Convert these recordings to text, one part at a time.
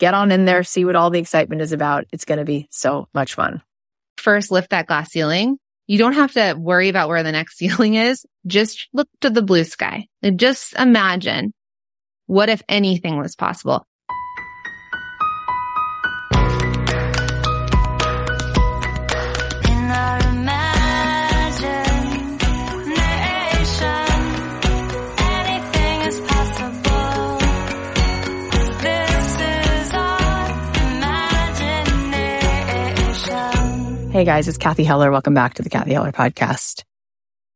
get on in there, see what all the excitement is about. It's going to be so much fun. First, lift that glass ceiling. You don't have to worry about where the next ceiling is. Just look to the blue sky. And just imagine what if anything was possible. Hey guys, it's Cathy Heller. Welcome back to the Cathy Heller podcast.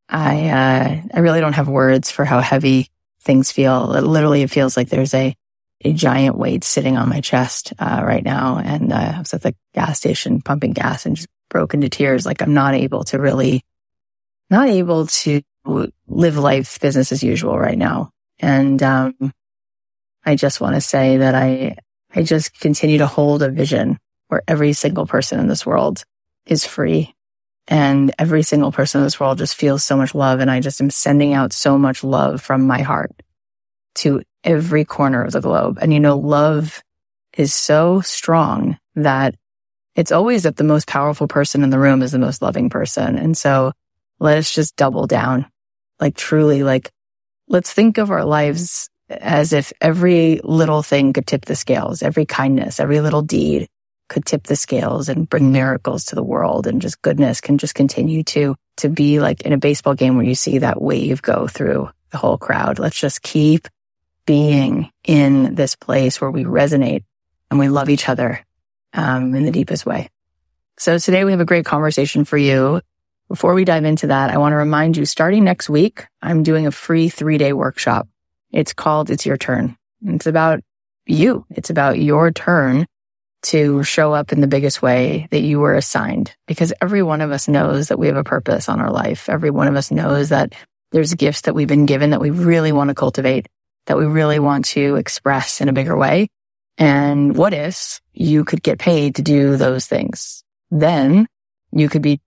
I, uh, I really don't have words for how heavy things feel. It literally, it feels like there's a, a giant weight sitting on my chest, uh, right now. And, uh, I was at the gas station pumping gas and just broke into tears. Like I'm not able to really, not able to live life business as usual right now. And, um, I just want to say that I, I just continue to hold a vision where every single person in this world is free. And every single person in this world just feels so much love. And I just am sending out so much love from my heart to every corner of the globe. And you know, love is so strong that it's always that the most powerful person in the room is the most loving person. And so let us just double down. Like truly, like let's think of our lives as if every little thing could tip the scales, every kindness, every little deed, could tip the scales and bring miracles to the world and just goodness can just continue to, to be like in a baseball game where you see that wave go through the whole crowd. Let's just keep being in this place where we resonate and we love each other, um, in the deepest way. So today we have a great conversation for you. Before we dive into that, I want to remind you starting next week, I'm doing a free three day workshop. It's called It's Your Turn. It's about you. It's about your turn to show up in the biggest way that you were assigned because every one of us knows that we have a purpose on our life. Every one of us knows that there's gifts that we've been given that we really want to cultivate, that we really want to express in a bigger way. And what if you could get paid to do those things? Then you could be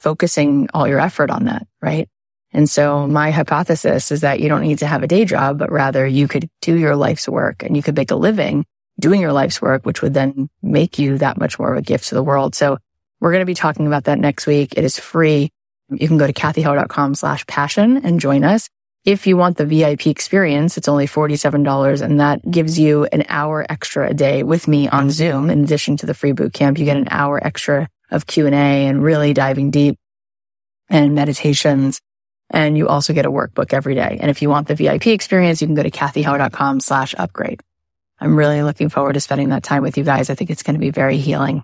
focusing all your effort on that, right? And so my hypothesis is that you don't need to have a day job, but rather you could do your life's work and you could make a living doing your life's work, which would then make you that much more of a gift to the world. So we're going to be talking about that next week. It is free. You can go to cathyheller.com slash passion and join us. If you want the VIP experience, it's only $47 and that gives you an hour extra a day with me on Zoom. In addition to the free boot camp, you get an hour extra of Q&A and really diving deep and meditations. And you also get a workbook every day. And if you want the VIP experience, you can go to cathyheller.com slash upgrade. I'm really looking forward to spending that time with you guys. I think it's going to be very healing.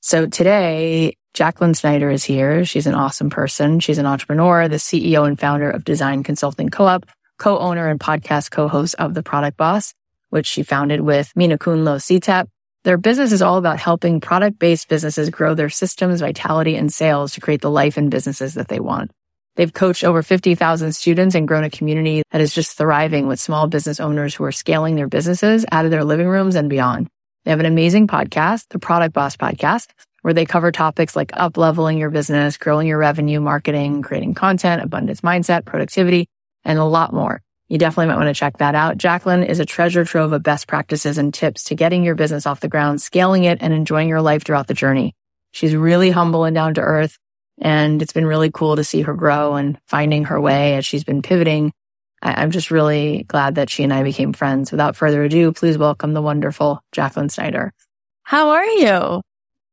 So today, Jacqueline Snyder is here. She's an awesome person. She's an entrepreneur, the CEO and founder of Design Consulting Co-op, co-owner and podcast co-host of The Product Boss, which she founded with Minna Khounlo-Sithep. Their business is all about helping product-based businesses grow their systems, vitality, and sales to create the life and businesses that they want. They've coached over 50,000 students and grown a community that is just thriving with small business owners who are scaling their businesses out of their living rooms and beyond. They have an amazing podcast, the Product Boss podcast, where they cover topics like up leveling your business, growing your revenue, marketing, creating content, abundance mindset, productivity, and a lot more. You definitely might want to check that out. Jacqueline is a treasure trove of best practices and tips to getting your business off the ground, scaling it, and enjoying your life throughout the journey. She's really humble and down to earth. And it's been really cool to see her grow and finding her way as she's been pivoting. I- am just really glad that she and I became friends. Without further ado, please welcome the wonderful Jacqueline Snyder. How are you?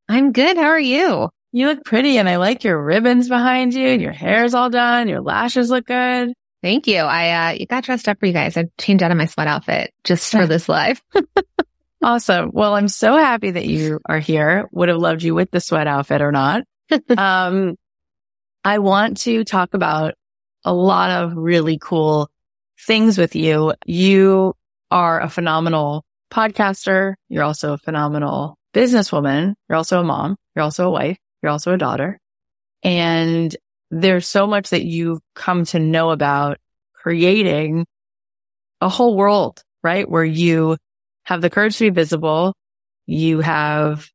I'm good. How are you? You look pretty and I like your ribbons behind you. Your hair's all done. Your lashes look good. Thank you. I, uh, you got dressed up for you guys. I changed out of my sweat outfit just for this live. awesome. Well, I'm so happy that you are here. Would have loved you with the sweat outfit or not. um, I want to talk about a lot of really cool things with you. You are a phenomenal podcaster. You're also a phenomenal businesswoman. You're also a mom. You're also a wife. You're also a daughter. And there's so much that you've come to know about creating a whole world, right? Where you have the courage to be visible. You have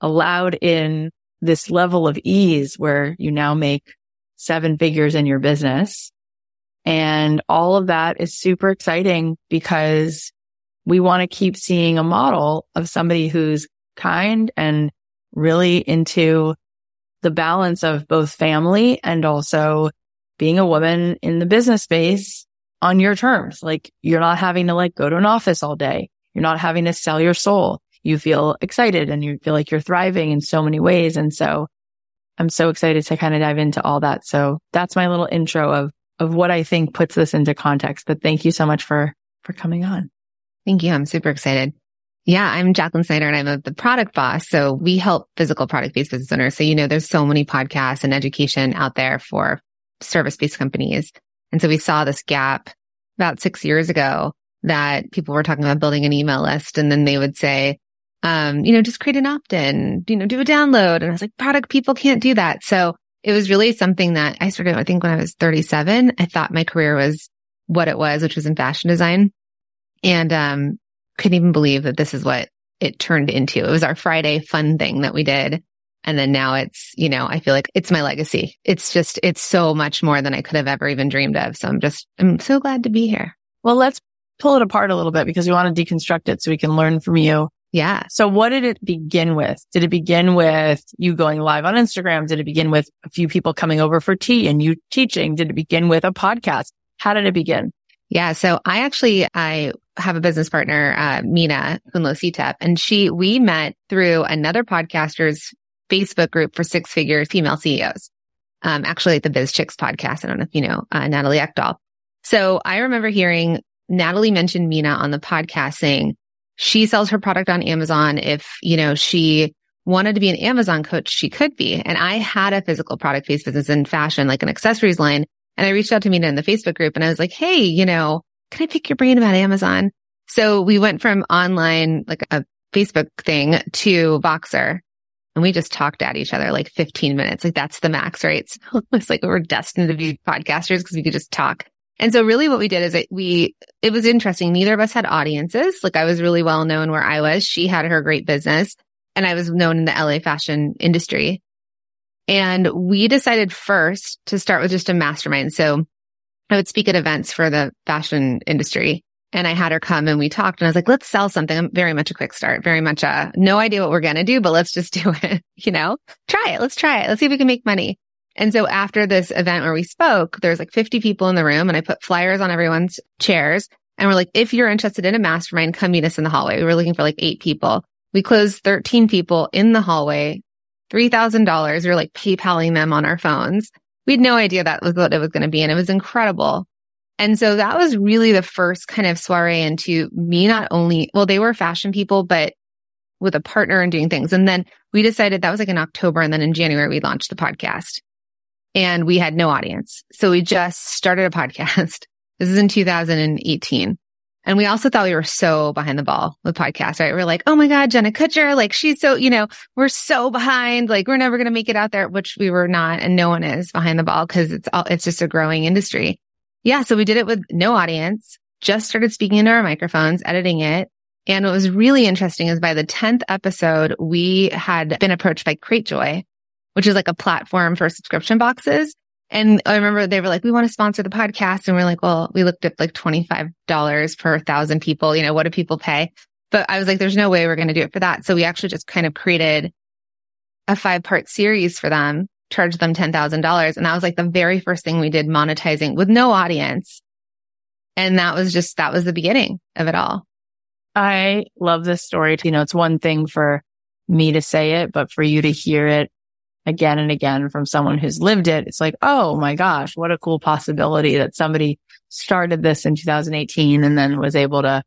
allowed in this level of ease where you now make seven figures in your business. And all of that is super exciting because we want to keep seeing a model of somebody who's kind and really into the balance of both family and also being a woman in the business space on your terms. Like you're not having to like go to an office all day. You're not having to sell your soul you feel excited and you feel like you're thriving in so many ways. And so I'm so excited to kind of dive into all that. So that's my little intro of, of what I think puts this into context. But thank you so much for, for coming on. Thank you. I'm super excited. Yeah, I'm Jacqueline Snyder and I'm a, the product boss. So we help physical product based business owners. So, you know, there's so many podcasts and education out there for service based companies. And so we saw this gap about six years ago that people were talking about building an email list and then they would say, um, you know, just create an opt-in, you know, do a download. And I was like, product people can't do that. So it was really something that I started, I think when I was 37, I thought my career was what it was, which was in fashion design. And, um, couldn't even believe that this is what it turned into. It was our Friday fun thing that we did. And then now it's, you know, I feel like it's my legacy. It's just, it's so much more than I could have ever even dreamed of. So I'm just, I'm so glad to be here. Well, let's pull it apart a little bit because we want to deconstruct it so we can learn from you. Yeah. So what did it begin with? Did it begin with you going live on Instagram? Did it begin with a few people coming over for tea and you teaching? Did it begin with a podcast? How did it begin? Yeah. So I actually, I have a business partner, uh, Minna Khounlo and she, we met through another podcaster's Facebook group for six figure female CEOs. Um, actually the Biz Chix podcast. I don't know if you know, uh, Natalie Eckdahl. So I remember hearing Natalie mention Minna on the podcast saying, she sells her product on Amazon. If, you know, she wanted to be an Amazon coach, she could be. And I had a physical product based business in fashion, like an accessories line. And I reached out to Minna in the Facebook group and I was like, Hey, you know, can I pick your brain about Amazon? So we went from online, like a Facebook thing to Voxer and we just talked at each other like 15 minutes. Like that's the max, right? So it's like we were destined to be podcasters because we could just talk. And so really what we did is that we, it was interesting. Neither of us had audiences. Like I was really well known where I was. She had her great business and I was known in the LA fashion industry. And we decided first to start with just a mastermind. So I would speak at events for the fashion industry And I had her come and we talked and I was like, let's sell something. I'm very much a quick start, very much a no idea what we're going to do, but let's just do it. you know, try it. Let's try it. Let's see if we can make money. And so after this event where we spoke, there's like 50 people in the room and I put flyers on everyone's chairs. And we're like, if you're interested in a mastermind, come meet us in the hallway. We were looking for like eight people. We closed 13 people in the hallway, $3,000. We were like PayPaling them on our phones. We had no idea that was what it was going to be. And it was incredible. And so that was really the first kind of soiree into me not only, well, they were fashion people, but with a partner and doing things. And then we decided that was like in October. And then in January, we launched the podcast and we had no audience. So we just started a podcast. This is in 2018. And we also thought we were so behind the ball with podcasts, right? We're like, oh my God, Jenna Kutcher, like she's so, you know, we're so behind, like we're never going to make it out there, which we were not. And no one is behind the ball because it's all, it's just a growing industry. Yeah. So we did it with no audience, just started speaking into our microphones, editing it. And what was really interesting is by the 10th episode, we had been approached by Cratejoy, which is like a platform for subscription boxes. And I remember they were like, we want to sponsor the podcast. And we're like, well, we looked at like $25 per thousand people. You know, what do people pay? But I was like, there's no way we're going to do it for that. So we actually just kind of created a five part series for them charged them $10,000. And that was like the very first thing we did monetizing with no audience. And that was just, that was the beginning of it all. I love this story. You know, it's one thing for me to say it, but for you to hear it again and again from someone who's lived it, it's like, oh my gosh, what a cool possibility that somebody started this in 2018 and then was able to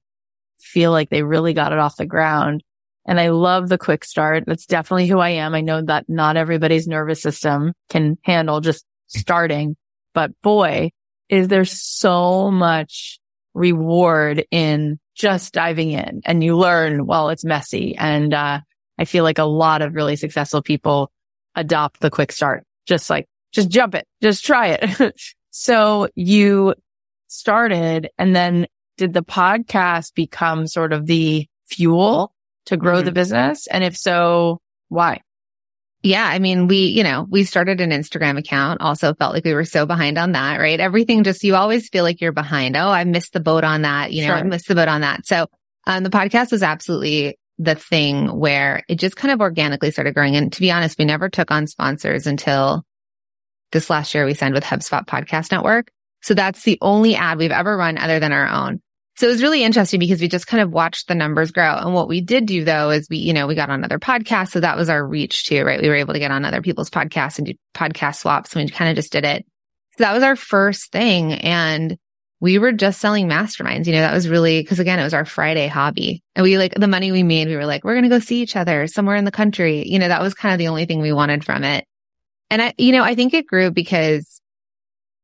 feel like they really got it off the ground and I love the quick start. That's definitely who I am. I know that not everybody's nervous system can handle just starting, but boy, is there so much reward in just diving in and you learn while it's messy. And, uh, I feel like a lot of really successful people adopt the quick start. Just like, just jump it, just try it. so you started and then did the podcast become sort of the fuel to grow mm-hmm. the business? And if so, why? Yeah. I mean, we, you know, we started an Instagram account, also felt like we were so behind on that, right? Everything just, you always feel like you're behind. Oh, I missed the boat on that. You know, sure. I missed the boat on that. So, um, the podcast was absolutely the thing where it just kind of organically started growing. And to be honest, we never took on sponsors until this last year we signed with HubSpot Podcast Network. So that's the only ad we've ever run other than our own. So it was really interesting because we just kind of watched the numbers grow. And what we did do though is we, you know, we got on other podcasts. So that was our reach too, right? We were able to get on other people's podcasts and do podcast swaps. And we kind of just did it. So that was our first thing. And we were just selling masterminds. You know, that was really, cause again, it was our Friday hobby and we like the money we made. We were like, we're going to go see each other somewhere in the country. You know, that was kind of the only thing we wanted from it. And I, you know, I think it grew because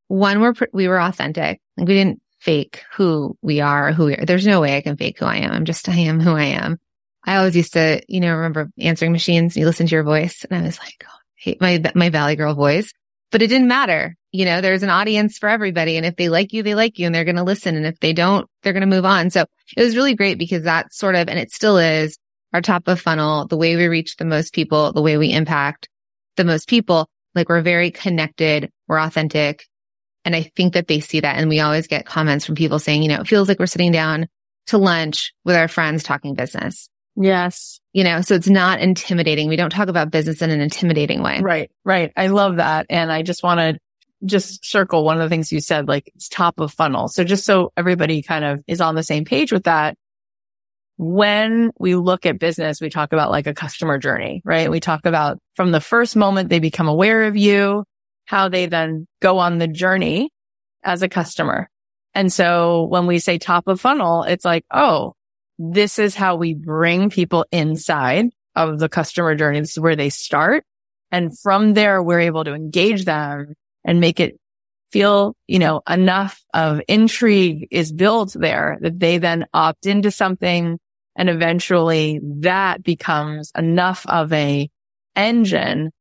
one, we're, we were authentic. Like we didn't fake who we are, who we are. There's no way I can fake who I am. I'm just, I am who I am. I always used to, you know, remember answering machines. You listen to your voice and I was like, oh, I hate my, my Valley girl voice, but it didn't matter. You know, there's an audience for everybody. And if they like you, they like you and they're going to listen. And if they don't, they're going to move on. So it was really great because that's sort of, and it still is our top of funnel, the way we reach the most people, the way we impact the most people. Like we're very connected. We're authentic. And I think that they see that. And we always get comments from people saying, you know, it feels like we're sitting down to lunch with our friends talking business. Yes. You know, so it's not intimidating. We don't talk about business in an intimidating way. Right. Right. I love that. And I just want to just circle one of the things you said, like it's top of funnel. So just so everybody kind of is on the same page with that. When we look at business, we talk about like a customer journey, right? We talk about from the first moment they become aware of you how they then go on the journey as a customer. And so when we say top of funnel, it's like, oh, this is how we bring people inside of the customer journey. This is where they start. And from there, we're able to engage them and make it feel, you know, enough of intrigue is built there that they then opt into something. And eventually that becomes enough of a engine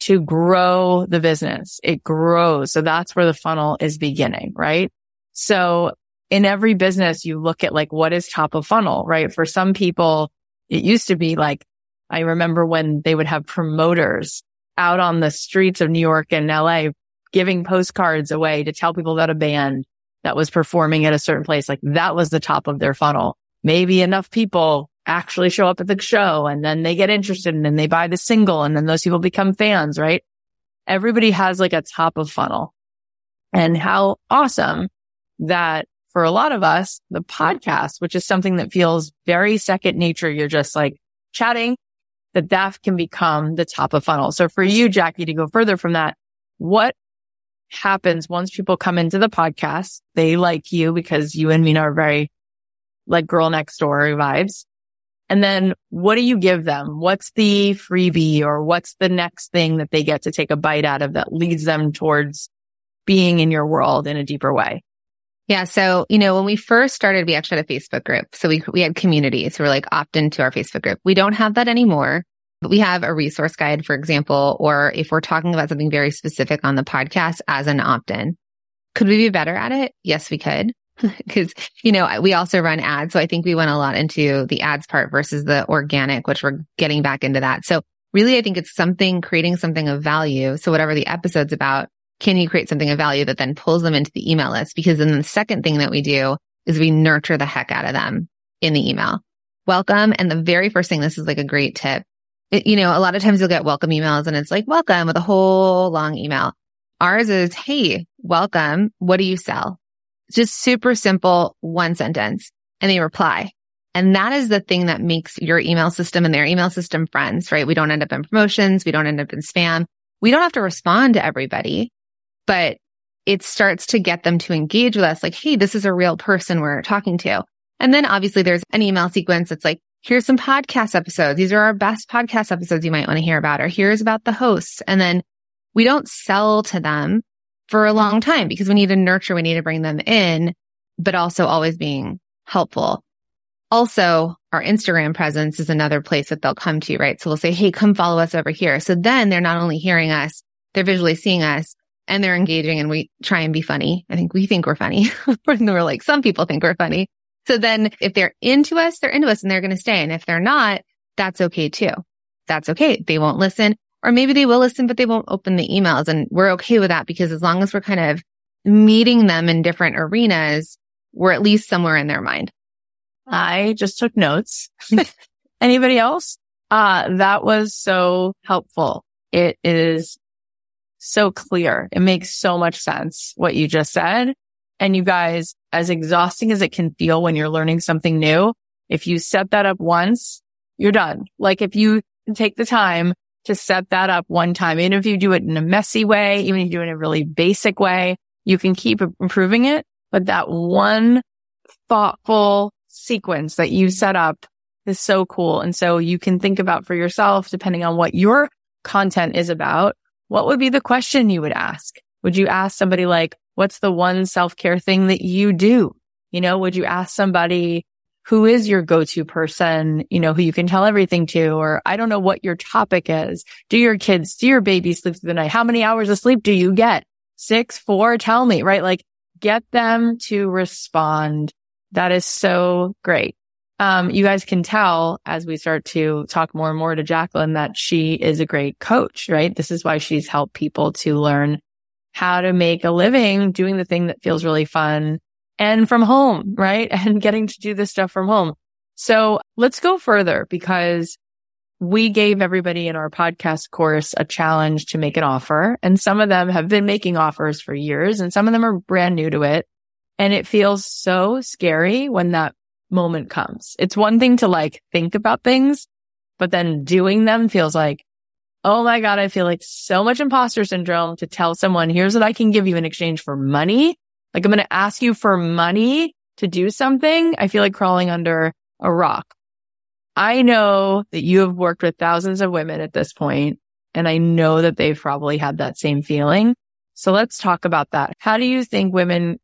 to grow the business. It grows. So that's where the funnel is beginning, right? So in every business, you look at like what is top of funnel, right? For some people, it used to be like, I remember when they would have promoters out on the streets of New York and LA giving postcards away to tell people about a band that was performing at a certain place. Like that was the top of their funnel. Maybe enough people actually show up at the show and then they get interested and then they buy the single and then those people become fans, right? Everybody has like a top of funnel and how awesome that for a lot of us, the podcast, which is something that feels very second nature. You're just like chatting that that can become the top of funnel. So for you, Jackie, to go further from that, what happens once people come into the podcast? They like you because you and Minna are very like girl next door vibes. And then what do you give them? What's the freebie or what's the next thing that they get to take a bite out of that leads them towards being in your world in a deeper way? Yeah. So, you know, when we first started, we actually had a Facebook group. So we, we had communities who were like opt into our Facebook group. We don't have that anymore, but we have a resource guide, for example, or if we're talking about something very specific on the podcast as an opt in. Could we be better at it? Yes, we could. Cause, you know, we also run ads. So I think we went a lot into the ads part versus the organic, which we're getting back into that. So really, I think it's something, creating something of value. So whatever the episode's about, can you create something of value that then pulls them into the email list? Because then the second thing that we do is we nurture the heck out of them in the email. Welcome. And the very first thing, this is like a great tip. It, you know, a lot of times you'll get welcome emails and it's like welcome with a whole long email. Ours is, Hey, welcome. What do you sell? It's just super simple, one sentence and they reply. And that is the thing that makes your email system and their email system friends, right? We don't end up in promotions. We don't end up in spam. We don't have to respond to everybody but it starts to get them to engage with us like, Hey, this is a real person we're talking to. And then obviously there's an email sequence that's like, here's some podcast episodes. These are our best podcast episodes you might want to hear about, or here's about the hosts. And then we don't sell to them for a long time because we need to nurture, we need to bring them in, but also always being helpful. Also, our Instagram presence is another place that they'll come to, right? So we'll say, Hey, come follow us over here. So then they're not only hearing us, they're visually seeing us and they're engaging and we try and be funny. I think we think we're funny. we're like, some people think we're funny. So then if they're into us, they're into us and they're going to stay. And if they're not, that's okay too. That's okay. They won't listen or maybe they will listen, but they won't open the emails. And we're okay with that because as long as we're kind of meeting them in different arenas, we're at least somewhere in their mind. I just took notes. Anybody else? Uh, that was so helpful. It is so clear. It makes so much sense what you just said. And you guys, as exhausting as it can feel when you're learning something new, if you set that up once, you're done. Like if you take the time to set that up one time, even if you do it in a messy way, even if you do it in a really basic way, you can keep improving it. But that one thoughtful sequence that you set up is so cool. And so you can think about for yourself, depending on what your content is about, what would be the question you would ask? Would you ask somebody like, what's the one self care thing that you do? You know, would you ask somebody who is your go-to person, you know, who you can tell everything to, or I don't know what your topic is. Do your kids, do your baby sleep through the night? How many hours of sleep do you get? Six, four? Tell me, right? Like get them to respond. That is so great um, you guys can tell as we start to talk more and more to Jacqueline that she is a great coach, right? This is why she's helped people to learn how to make a living doing the thing that feels really fun and from home, right? And getting to do this stuff from home. So let's go further because we gave everybody in our podcast course a challenge to make an offer and some of them have been making offers for years and some of them are brand new to it. And it feels so scary when that moment comes. It's one thing to like think about things, but then doing them feels like, Oh my God, I feel like so much imposter syndrome to tell someone, here's what I can give you in exchange for money. Like I'm going to ask you for money to do something. I feel like crawling under a rock. I know that you have worked with thousands of women at this point, and I know that they've probably had that same feeling. So let's talk about that. How do you think women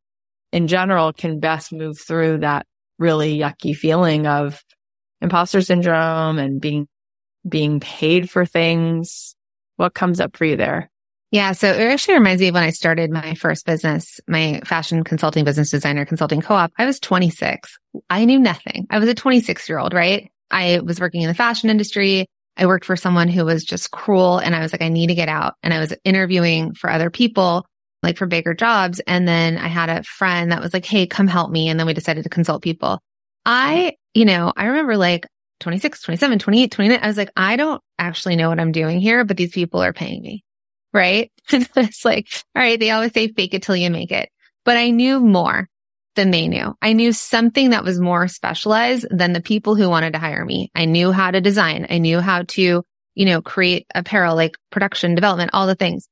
in general can best move through that really yucky feeling of imposter syndrome and being, being paid for things. What comes up for you there? Yeah. So it actually reminds me of when I started my first business, my fashion consulting business designer consulting co-op. I was 26. I knew nothing. I was a 26 year old, right? I was working in the fashion industry. I worked for someone who was just cruel and I was like, I need to get out. And I was interviewing for other people like for bigger jobs. And then I had a friend that was like, Hey, come help me. And then we decided to consult people. I, you know, I remember like 26, 27, 28, 29. I was like, I don't actually know what I'm doing here, but these people are paying me. Right. it's like, all right. They always say fake it till you make it, but I knew more than they knew. I knew something that was more specialized than the people who wanted to hire me. I knew how to design. I knew how to, you know, create apparel, like production, development, all the things.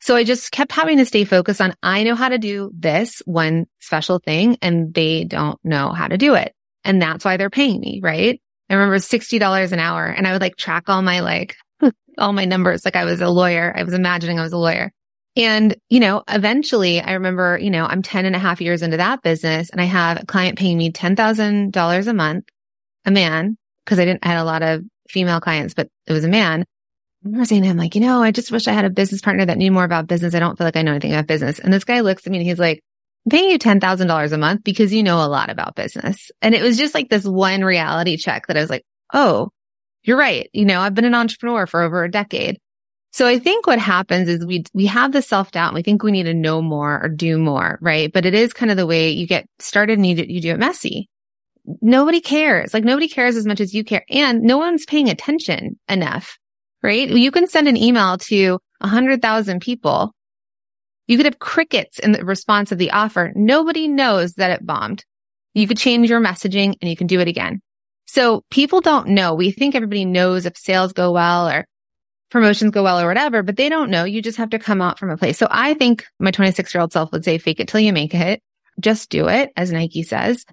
So I just kept having to stay focused on, I know how to do this one special thing and they don't know how to do it. And that's why they're paying me, right? I remember $60 an hour and I would like track all my like, all my numbers. Like I was a lawyer. I was imagining I was a lawyer. And, you know, eventually I remember, you know, I'm 10 and a half years into that business and I have a client paying me $10,000 a month, a man, because I didn't, I had a lot of female clients, but it was a man. I remember saying to him, like, you know, I just wish I had a business partner that knew more about business. I don't feel like I know anything about business. And this guy looks at me and he's like, paying you $10,000 a month because you know a lot about business. And it was just like this one reality check that I was like, Oh, you're right. You know, I've been an entrepreneur for over a decade. So I think what happens is we, we have the self doubt and we think we need to know more or do more, right? But it is kind of the way you get started and you you do it messy. Nobody cares. Like nobody cares as much as you care and no one's paying attention enough, right? You can send an email to a hundred thousand people. You could have crickets in the response of the offer. Nobody knows that it bombed. You could change your messaging and you can do it again. So people don't know. We think everybody knows if sales go well or promotions go well or whatever, but they don't know. You just have to come out from a place. So I think my 26 year old self would say, fake it till you make it. Just do it, as Nike says.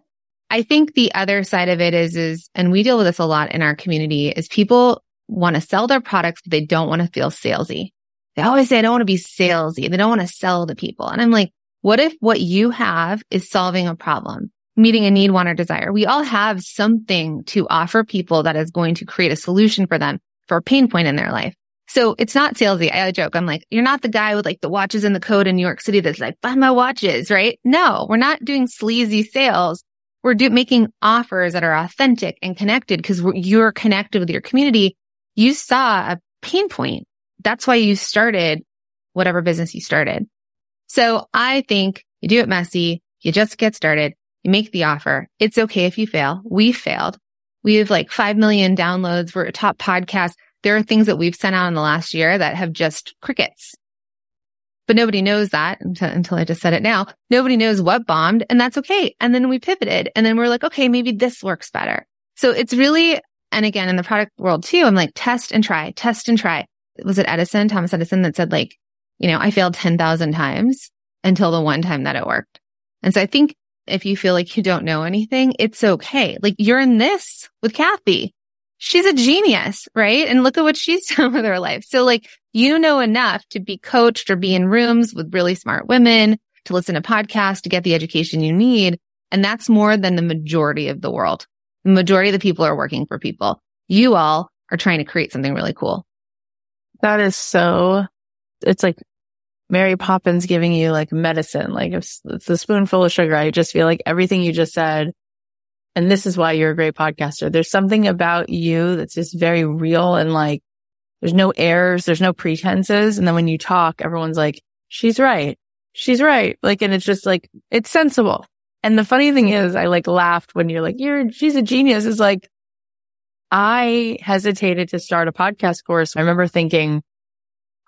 I think the other side of it is, is, and we deal with this a lot in our community is people want to sell their products, but they don't want to feel salesy. They always say, I don't want to be salesy. They don't want to sell to people. And I'm like, what if what you have is solving a problem, meeting a need, want, or desire? We all have something to offer people that is going to create a solution for them for a pain point in their life. So it's not salesy. I joke. I'm like, you're not the guy with like the watches in the code in New York City that's like, buy my watches, right? No, we're not doing sleazy sales. We're do- making offers that are authentic and connected because you're connected with your community. You saw a pain point. That's why you started whatever business you started. So I think you do it messy. You just get started. You make the offer. It's okay if you fail. We failed. We have like 5 million downloads. We're a top podcast there are things that we've sent out in the last year that have just crickets. But nobody knows that until, until I just said it now. Nobody knows what bombed and that's okay. And then we pivoted and then we're like, okay, maybe this works better. So it's really, and again, in the product world too, I'm like, test and try, test and try. Was it Edison, Thomas Edison that said like, you know, I failed 10,000 times until the one time that it worked. And so I think if you feel like you don't know anything, it's okay. Like you're in this with Cathy she's a genius, right? And look at what she's done with her life. So like you know enough to be coached or be in rooms with really smart women, to listen to podcasts, to get the education you need. And that's more than the majority of the world. The majority of the people are working for people. You all are trying to create something really cool. That is so, it's like Mary Poppins giving you like medicine. Like it's, it's a spoonful of sugar. I just feel like everything you just said and this is why you're a great podcaster. There's something about you that's just very real and like, there's no airs, there's no pretenses. And then when you talk, everyone's like, she's right. She's right. Like, and it's just like, it's sensible. And the funny thing is, I like laughed when you're like, you're, she's a genius. It's like, I hesitated to start a podcast course. I remember thinking,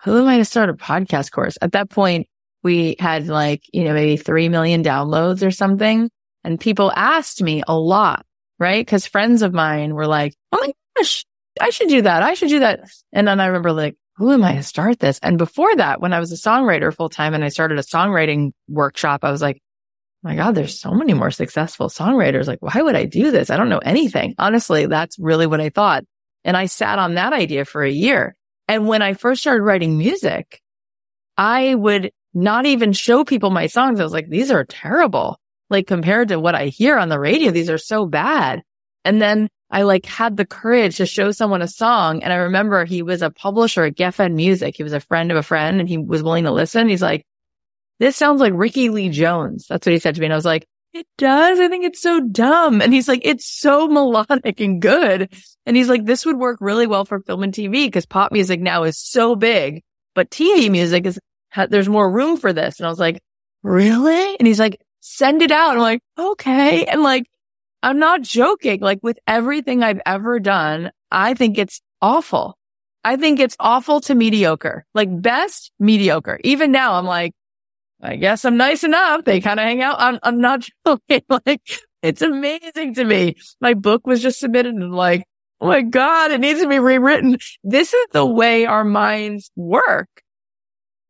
who am I to start a podcast course? At that point, we had like, you know, maybe 3 million downloads or something. And people asked me a lot, right? Cause friends of mine were like, Oh my gosh, I should do that. I should do that. And then I remember like, who am I to start this? And before that, when I was a songwriter full time and I started a songwriting workshop, I was like, my God, there's so many more successful songwriters. Like, why would I do this? I don't know anything. Honestly, that's really what I thought. And I sat on that idea for a year. And when I first started writing music, I would not even show people my songs. I was like, these are terrible like compared to what I hear on the radio, these are so bad. And then I like had the courage to show someone a song. And I remember he was a publisher at Geffen Music. He was a friend of a friend and he was willing to listen. He's like, this sounds like Rickie Lee Jones. That's what he said to me. And I was like, it does. I think it's so dumb. And he's like, it's so melodic and good. And he's like, this would work really well for film and TV because pop music now is so big, but TV music is there's more room for this. And I was like, really? And he's like, send it out. I'm like, okay. And like, I'm not joking. Like with everything I've ever done, I think it's awful. I think it's awful to mediocre, like best mediocre. Even now I'm like, I guess I'm nice enough. They kind of hang out. I'm, I'm not joking. like it's amazing to me. My book was just submitted and like, oh my God, it needs to be rewritten. This is the way our minds work.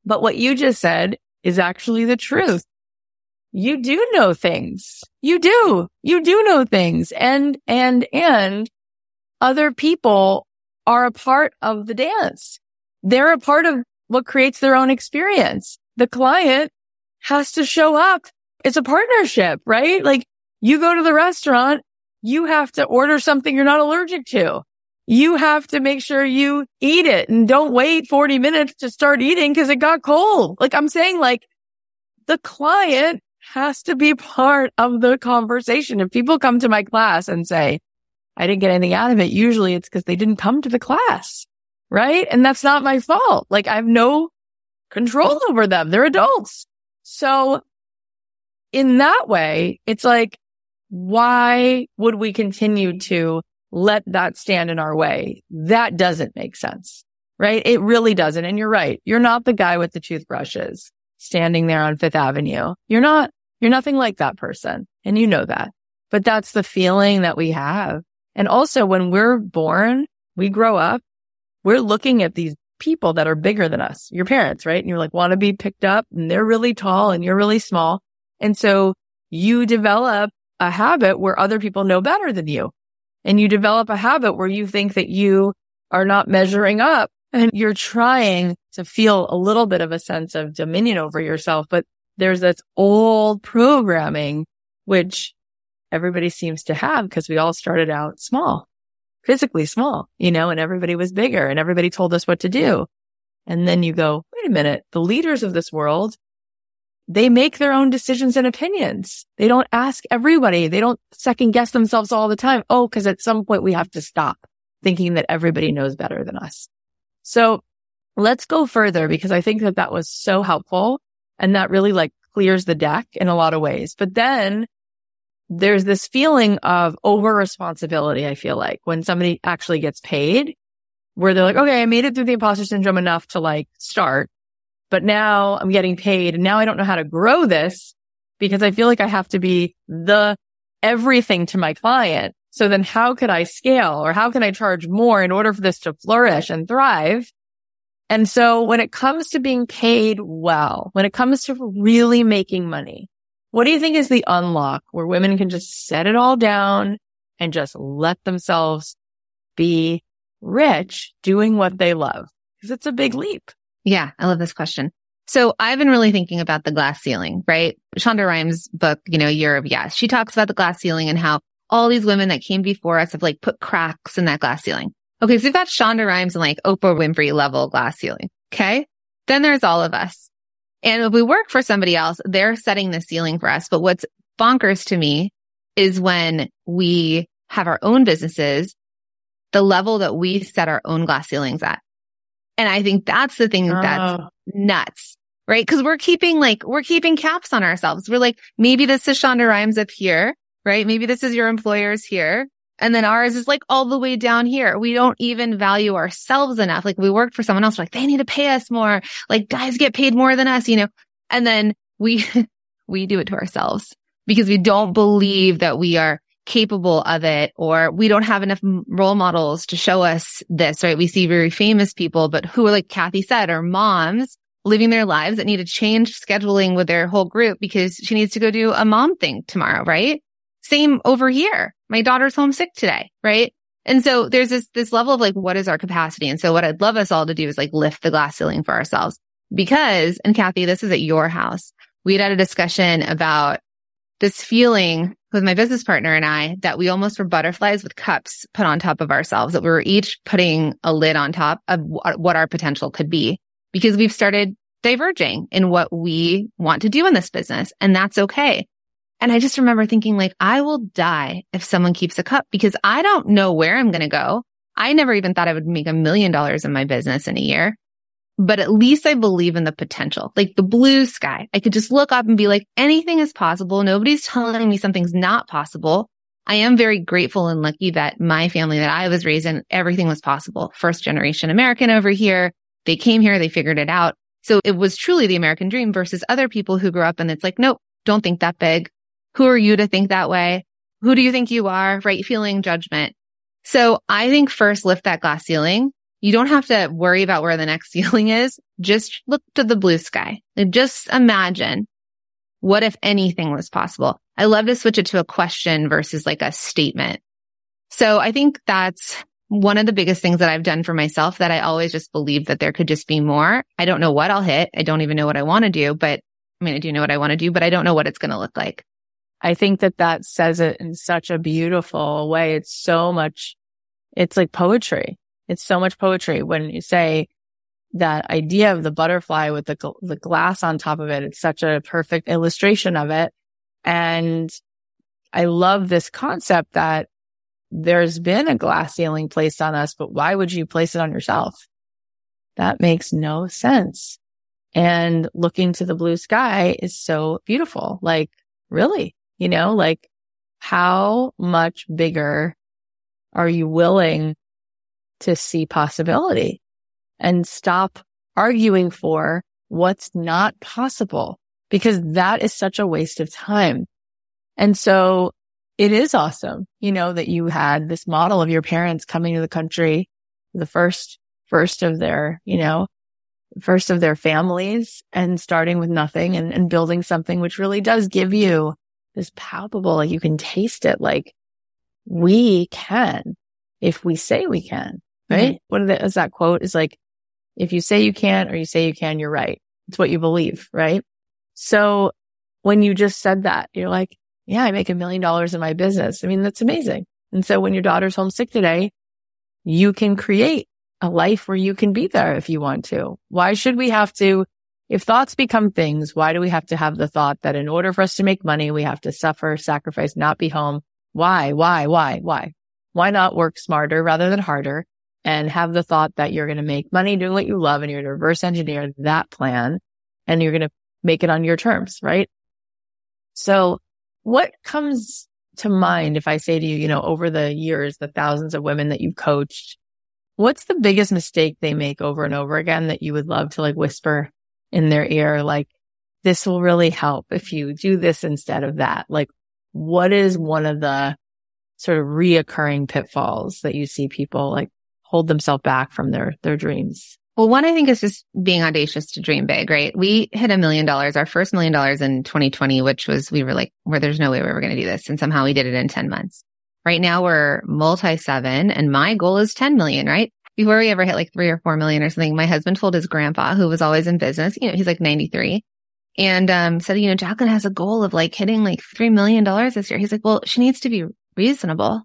But what you just said is actually the truth. You do know things. You do. You do know things. And, and, and other people are a part of the dance. They're a part of what creates their own experience. The client has to show up. It's a partnership, right? Like you go to the restaurant, you have to order something you're not allergic to. You have to make sure you eat it and don't wait 40 minutes to start eating because it got cold. Like I'm saying, like the client has to be part of the conversation. If people come to my class and say, I didn't get anything out of it, usually it's because they didn't come to the class. Right. And that's not my fault. Like I have no control over them. They're adults. So in that way, it's like, why would we continue to let that stand in our way? That doesn't make sense, right? It really doesn't. And you're right. You're not the guy with the toothbrushes standing there on Fifth Avenue. You're not, you're nothing like that person. And you know that, but that's the feeling that we have. And also when we're born, we grow up, we're looking at these people that are bigger than us, your parents, right? And you're like, want to be picked up and they're really tall and you're really small. And so you develop a habit where other people know better than you. And you develop a habit where you think that you are not measuring up and you're trying to feel a little bit of a sense of dominion over yourself. But there's this old programming, which everybody seems to have because we all started out small, physically small, you know, and everybody was bigger and everybody told us what to do. And then you go, wait a minute, the leaders of this world they make their own decisions and opinions. They don't ask everybody. They don't second guess themselves all the time. Oh, cause at some point we have to stop thinking that everybody knows better than us. So let's go further because I think that that was so helpful and that really like clears the deck in a lot of ways. But then there's this feeling of over responsibility. I feel like when somebody actually gets paid where they're like, okay, I made it through the imposter syndrome enough to like start but now I'm getting paid and now I don't know how to grow this because I feel like I have to be the everything to my client. So then how could I scale or how can I charge more in order for this to flourish and thrive? And so when it comes to being paid well, when it comes to really making money, what do you think is the unlock where women can just set it all down and just let themselves be rich doing what they love? Because it's a big leap. Yeah, I love this question. So I've been really thinking about the glass ceiling, right? Shonda Rhimes book, you know, Year of Yes. She talks about the glass ceiling and how all these women that came before us have like put cracks in that glass ceiling. Okay. So we've got Shonda Rhimes and like Oprah Winfrey level glass ceiling. Okay. Then there's all of us. And if we work for somebody else, they're setting the ceiling for us. But what's bonkers to me is when we have our own businesses, the level that we set our own glass ceilings at. And I think that's the thing that's oh. nuts, right? Cause we're keeping like, we're keeping caps on ourselves. We're like, maybe this is Shonda Rhimes up here, right? Maybe this is your employers here. And then ours is like all the way down here. We don't even value ourselves enough. Like we worked for someone else. like, they need to pay us more. Like guys get paid more than us, you know? And then we, we do it to ourselves because we don't believe that we are capable of it or we don't have enough role models to show us this, right? We see very famous people, but who are like Cathy said are moms living their lives that need to change scheduling with their whole group because she needs to go do a mom thing tomorrow, right? Same over here. My daughter's homesick today, right? And so there's this, this level of like, what is our capacity? And so what I'd love us all to do is like lift the glass ceiling for ourselves because, and Cathy, this is at your house. We had a discussion about this feeling with my business partner and I that we almost were butterflies with cups put on top of ourselves, that we were each putting a lid on top of what our potential could be because we've started diverging in what we want to do in this business. And that's okay. And I just remember thinking like, I will die if someone keeps a cup because I don't know where I'm going to go. I never even thought I would make a million dollars in my business in a year. but at least I believe in the potential, like the blue sky. I could just look up and be like, anything is possible. Nobody's telling me something's not possible. I am very grateful and lucky that my family that I was raised in, everything was possible. First generation American over here. They came here, they figured it out. So it was truly the American dream versus other people who grew up and it's like, nope, don't think that big. Who are you to think that way? Who do you think you are? Right? Feeling judgment. So I think first lift that glass ceiling. You don't have to worry about where the next ceiling is. Just look to the blue sky. Just imagine what if anything was possible? I love to switch it to a question versus like a statement. So I think that's one of the biggest things that I've done for myself that I always just believe that there could just be more. I don't know what I'll hit. I don't even know what I want to do, but I mean, I do know what I want to do, but I don't know what it's going to look like. I think that that says it in such a beautiful way. It's so much, it's like poetry. It's so much poetry when you say that idea of the butterfly with the, the glass on top of it. It's such a perfect illustration of it. And I love this concept that there's been a glass ceiling placed on us, but why would you place it on yourself? That makes no sense. And looking to the blue sky is so beautiful. Like, really, you know, like how much bigger are you willing to see possibility and stop arguing for what's not possible? Because that is such a waste of time. And so it is awesome, you know, that you had this model of your parents coming to the country, the first, first of their, you know, first of their families and starting with nothing and, and building something which really does give you this palpable, like you can taste it. Like we can if we say we can, right? Mm-hmm. What is that quote is like, if you say you can't or you say you can, you're right. It's what you believe, right? So when you just said that, you're like, yeah, I make a million dollars in my business. I mean, that's amazing. And so when your daughter's homesick today, you can create a life where you can be there if you want to. Why should we have to, if thoughts become things, why do we have to have the thought that in order for us to make money, we have to suffer, sacrifice, not be home? Why, why, why, why? Why not work smarter rather than harder and have the thought that you're going to make money doing what you love and you're going to reverse engineer that plan and you're going to make it on your terms, right? So what comes to mind if I say to you, you know, over the years, the thousands of women that you've coached, what's the biggest mistake they make over and over again that you would love to like whisper in their ear? Like, this will really help if you do this instead of that. Like, what is one of the sort of reoccurring pitfalls that you see people like hold themselves back from their, their dreams? Well, one, I think is just being audacious to dream big, right? We hit a million dollars, our first million dollars in 2020, which was, we were like, where there's no way we were going to do this. And somehow we did it in 10 months. Right now we're multi seven and my goal is 10 million, right? Before we ever hit like three or four million or something, my husband told his grandpa who was always in business, you know, he's like 93 and, um, said, you know, Jacqueline has a goal of like hitting like $3 million this year. He's like, well, she needs to be reasonable.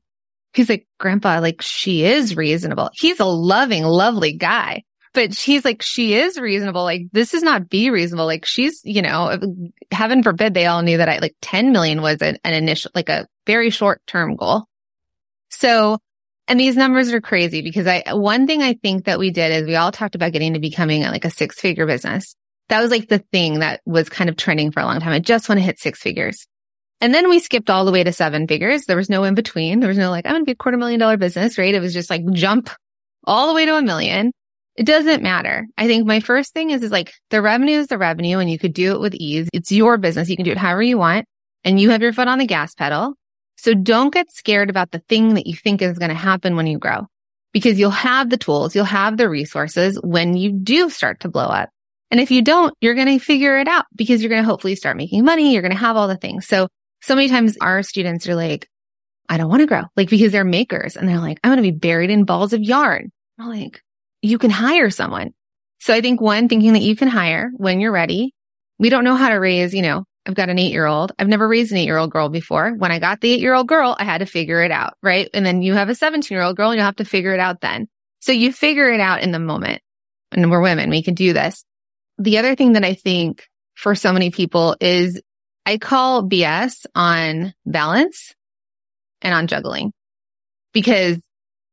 He's like, grandpa, like she is reasonable. He's a loving, lovely guy but she's like, she is reasonable. Like, this is not be reasonable. Like, she's, you know, heaven forbid they all knew that I like 10 million was an, an initial, like a very short term goal. So, and these numbers are crazy because I, one thing I think that we did is we all talked about getting to becoming like a six figure business. That was like the thing that was kind of trending for a long time. I just want to hit six figures. And then we skipped all the way to seven figures. There was no in between. There was no like, I'm going to be a quarter million dollar business, right? It was just like jump all the way to a million. It doesn't matter. I think my first thing is, is like the revenue is the revenue and you could do it with ease. It's your business. You can do it however you want and you have your foot on the gas pedal. So don't get scared about the thing that you think is going to happen when you grow because you'll have the tools, you'll have the resources when you do start to blow up. And if you don't, you're going to figure it out because you're going to hopefully start making money. You're going to have all the things. So, so many times our students are like, I don't want to grow, like because they're makers and they're like, I want to be buried in balls of yarn. I'm like, you can hire someone. So I think one, thinking that you can hire when you're ready. We don't know how to raise, you know, I've got an eight year old. I've never raised an eight year old girl before. When I got the eight year old girl, I had to figure it out. Right. And then you have a 17 year old girl and you'll have to figure it out then. So you figure it out in the moment. And we're women. We can do this. The other thing that I think for so many people is I call BS on balance and on juggling because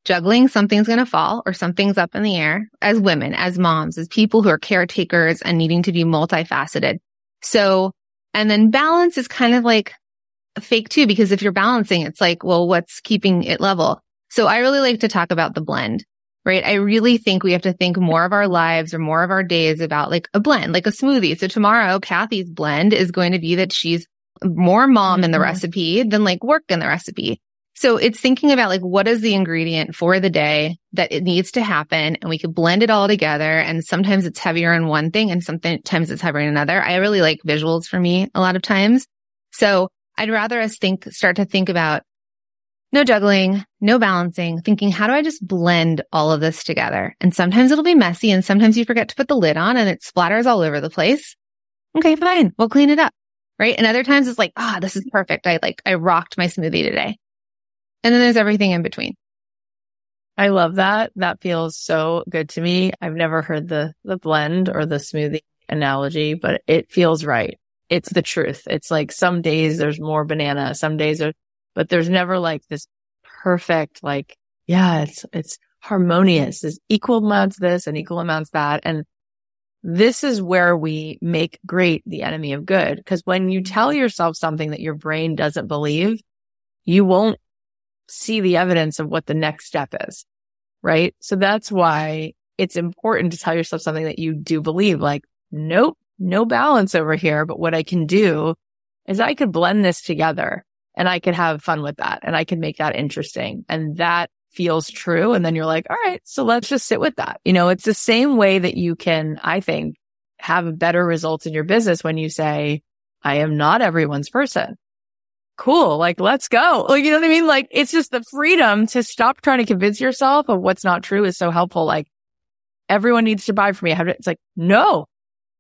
juggling, something's going to fall or something's up in the air as women, as moms, as people who are caretakers and needing to be multifaceted. So, and then balance is kind of like fake too, because if you're balancing, it's like, well, what's keeping it level? So I really like to talk about the blend, right? I really think we have to think more of our lives or more of our days about like a blend, like a smoothie. So tomorrow, Cathy's blend is going to be that she's more mom mm-hmm. in the mm-hmm. recipe than like work in the recipe. So it's thinking about like, what is the ingredient for the day that it needs to happen? And we could blend it all together. And sometimes it's heavier in one thing and sometimes it's heavier in another. I really like visuals for me a lot of times. So I'd rather us think, start to think about no juggling, no balancing, thinking, how do I just blend all of this together? And sometimes it'll be messy and sometimes you forget to put the lid on and it splatters all over the place. Okay, fine. We'll clean it up. Right. And other times it's like, ah, oh, this is perfect. I like, I rocked my smoothie today. And then there's everything in between. I love that. That feels so good to me. I've never heard the, the blend or the smoothie analogy, but it feels right. It's the truth. It's like some days there's more banana, some days are, but there's never like this perfect, like, yeah, it's, it's harmonious. There's equal amounts this and equal amounts that. And this is where we make great the enemy of good. Cause when you tell yourself something that your brain doesn't believe, you won't see the evidence of what the next step is. Right. So that's why it's important to tell yourself something that you do believe, like, nope, no balance over here. But what I can do is I could blend this together and I could have fun with that and I can make that interesting. And that feels true. And then you're like, all right, so let's just sit with that. You know, it's the same way that you can, I think, have better results in your business when you say, I am not everyone's person cool. Like, let's go. Like, you know what I mean? Like, it's just the freedom to stop trying to convince yourself of what's not true is so helpful. Like, everyone needs to buy from me. It's like, no,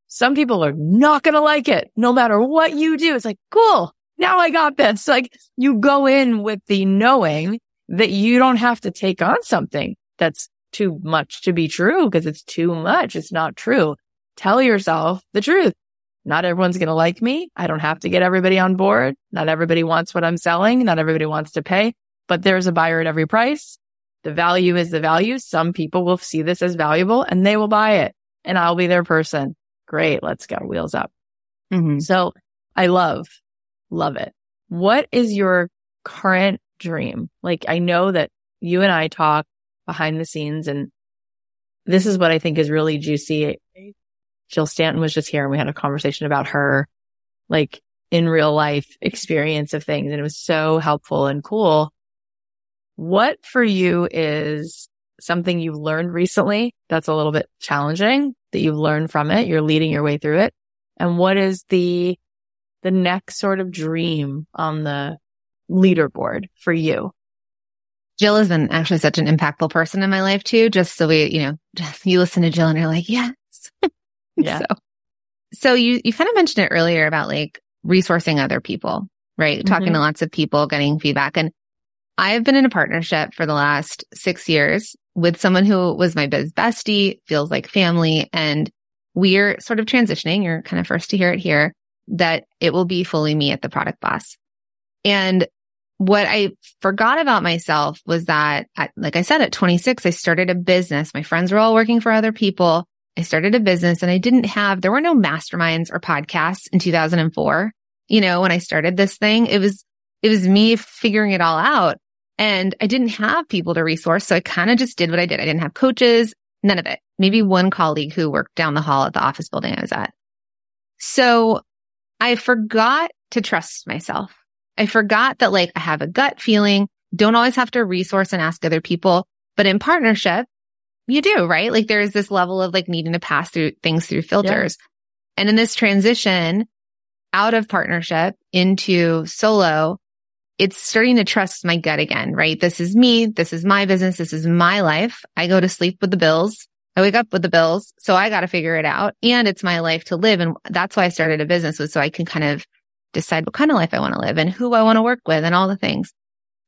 some people are not going to like it no matter what you do. It's like, cool. Now I got this. Like you go in with the knowing that you don't have to take on something that's too much to be true because it's too much. It's not true. Tell yourself the truth. Not everyone's going to like me. I don't have to get everybody on board. Not everybody wants what I'm selling. Not everybody wants to pay, but there's a buyer at every price. The value is the value. Some people will see this as valuable and they will buy it and I'll be their person. Great. Let's go. Wheels up. Mm-hmm. So I love, love it. What is your current dream? Like I know that you and I talk behind the scenes and this is what I think is really juicy. Jill Stanton was just here and we had a conversation about her like in real life experience of things. And it was so helpful and cool. What for you is something you've learned recently that's a little bit challenging that you've learned from it? You're leading your way through it. And what is the, the next sort of dream on the leaderboard for you? Jill has been actually such an impactful person in my life too. Just so we, you know, you listen to Jill and you're like, yes, Yeah. So, so you, you kind of mentioned it earlier about like resourcing other people, right? Mm-hmm. Talking to lots of people, getting feedback. And I've been in a partnership for the last six years with someone who was my biz bestie, feels like family. And we're sort of transitioning. You're kind of first to hear it here that it will be fully me at the product boss. And what I forgot about myself was that, at, like I said, at 26, I started a business. My friends were all working for other people. I started a business and I didn't have, there were no masterminds or podcasts in 2004. You know, when I started this thing, it was, it was me figuring it all out and I didn't have people to resource. So I kind of just did what I did. I didn't have coaches, none of it. Maybe one colleague who worked down the hall at the office building I was at. So I forgot to trust myself. I forgot that like I have a gut feeling, don't always have to resource and ask other people, but in partnership, you do, right? Like there's this level of like needing to pass through things through filters. Yeah. And in this transition out of partnership into solo, it's starting to trust my gut again, right? This is me. This is my business. This is my life. I go to sleep with the bills. I wake up with the bills. So I got to figure it out and it's my life to live. And that's why I started a business was so I can kind of decide what kind of life I want to live and who I want to work with and all the things.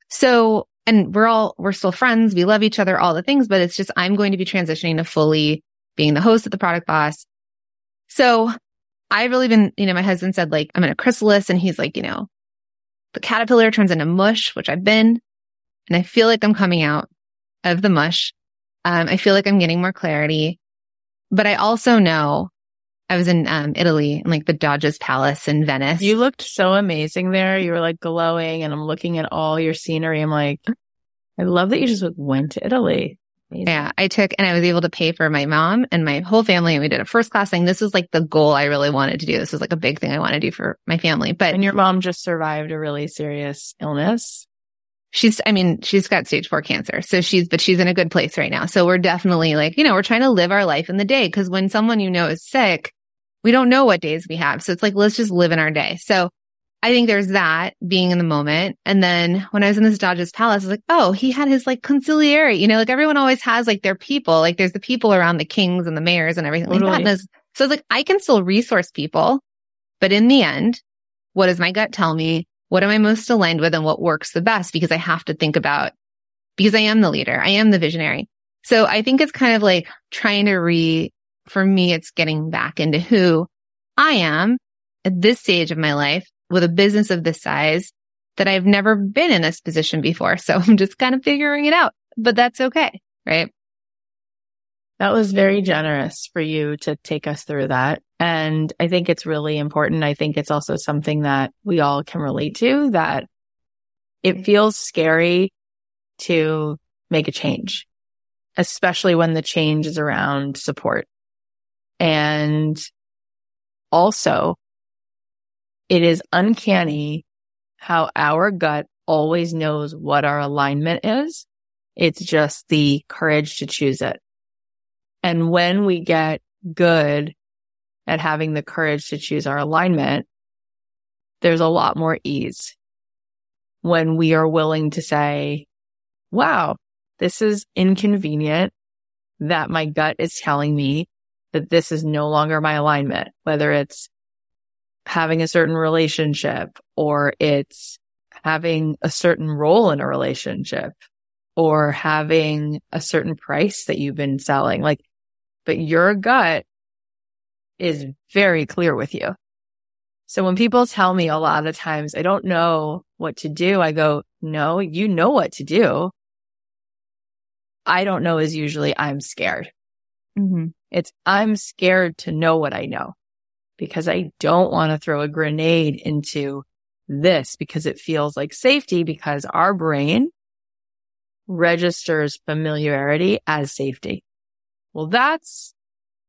So and we're all, we're still friends. We love each other, all the things, but it's just, I'm going to be transitioning to fully being the host of the product boss. So I've really been, you know, my husband said like, I'm in a chrysalis and he's like, you know, the caterpillar turns into mush, which I've been, and I feel like I'm coming out. of the mush. Um, I feel like I'm getting more clarity, but I also know I was in um, Italy in like the Doge's Palace in Venice. You looked so amazing there. You were like glowing and I'm looking at all your scenery. I'm like, I love that you just went to Italy. Amazing. Yeah, I took and I was able to pay for my mom and my whole family. And we did a first class thing. This was like the goal I really wanted to do. This was like a big thing I want to do for my family. But and your mom just survived a really serious illness. She's, I mean, she's got stage four cancer. So she's, but she's in a good place right now. So we're definitely like, you know, we're trying to live our life in the day. Cause when someone you know is sick, we don't know what days we have. So it's like, let's just live in our day. So I think there's that being in the moment. And then when I was in this Doge's palace, I was like, oh, he had his like conciliary, you know, like everyone always has like their people, like there's the people around the kings and the mayors and everything totally. like that. so it's like, I can still resource people, but in the end, what does my gut tell me? What am I most aligned with and what works the best? Because I have to think about, because I am the leader. I am the visionary. So I think it's kind of like trying to re, for me, it's getting back into who I am at this stage of my life with a business of this size that I've never been in this position before. So I'm just kind of figuring it out, but that's okay. Right. That was very generous for you to take us through that. And I think it's really important. I think it's also something that we all can relate to that it feels scary to make a change, especially when the change is around support. And also it is uncanny how our gut always knows what our alignment is. It's just the courage to choose it. And when we get good at having the courage to choose our alignment, there's a lot more ease when we are willing to say, wow, this is inconvenient that my gut is telling me that this is no longer my alignment, whether it's having a certain relationship or it's having a certain role in a relationship or having a certain price that you've been selling. Like, but your gut is very clear with you. So when people tell me a lot of times, I don't know what to do, I go, no, you know what to do. I don't know is usually I'm scared. Mm-hmm. It's I'm scared to know what I know because I don't want to throw a grenade into this because it feels like safety because our brain registers familiarity as safety. Well, that's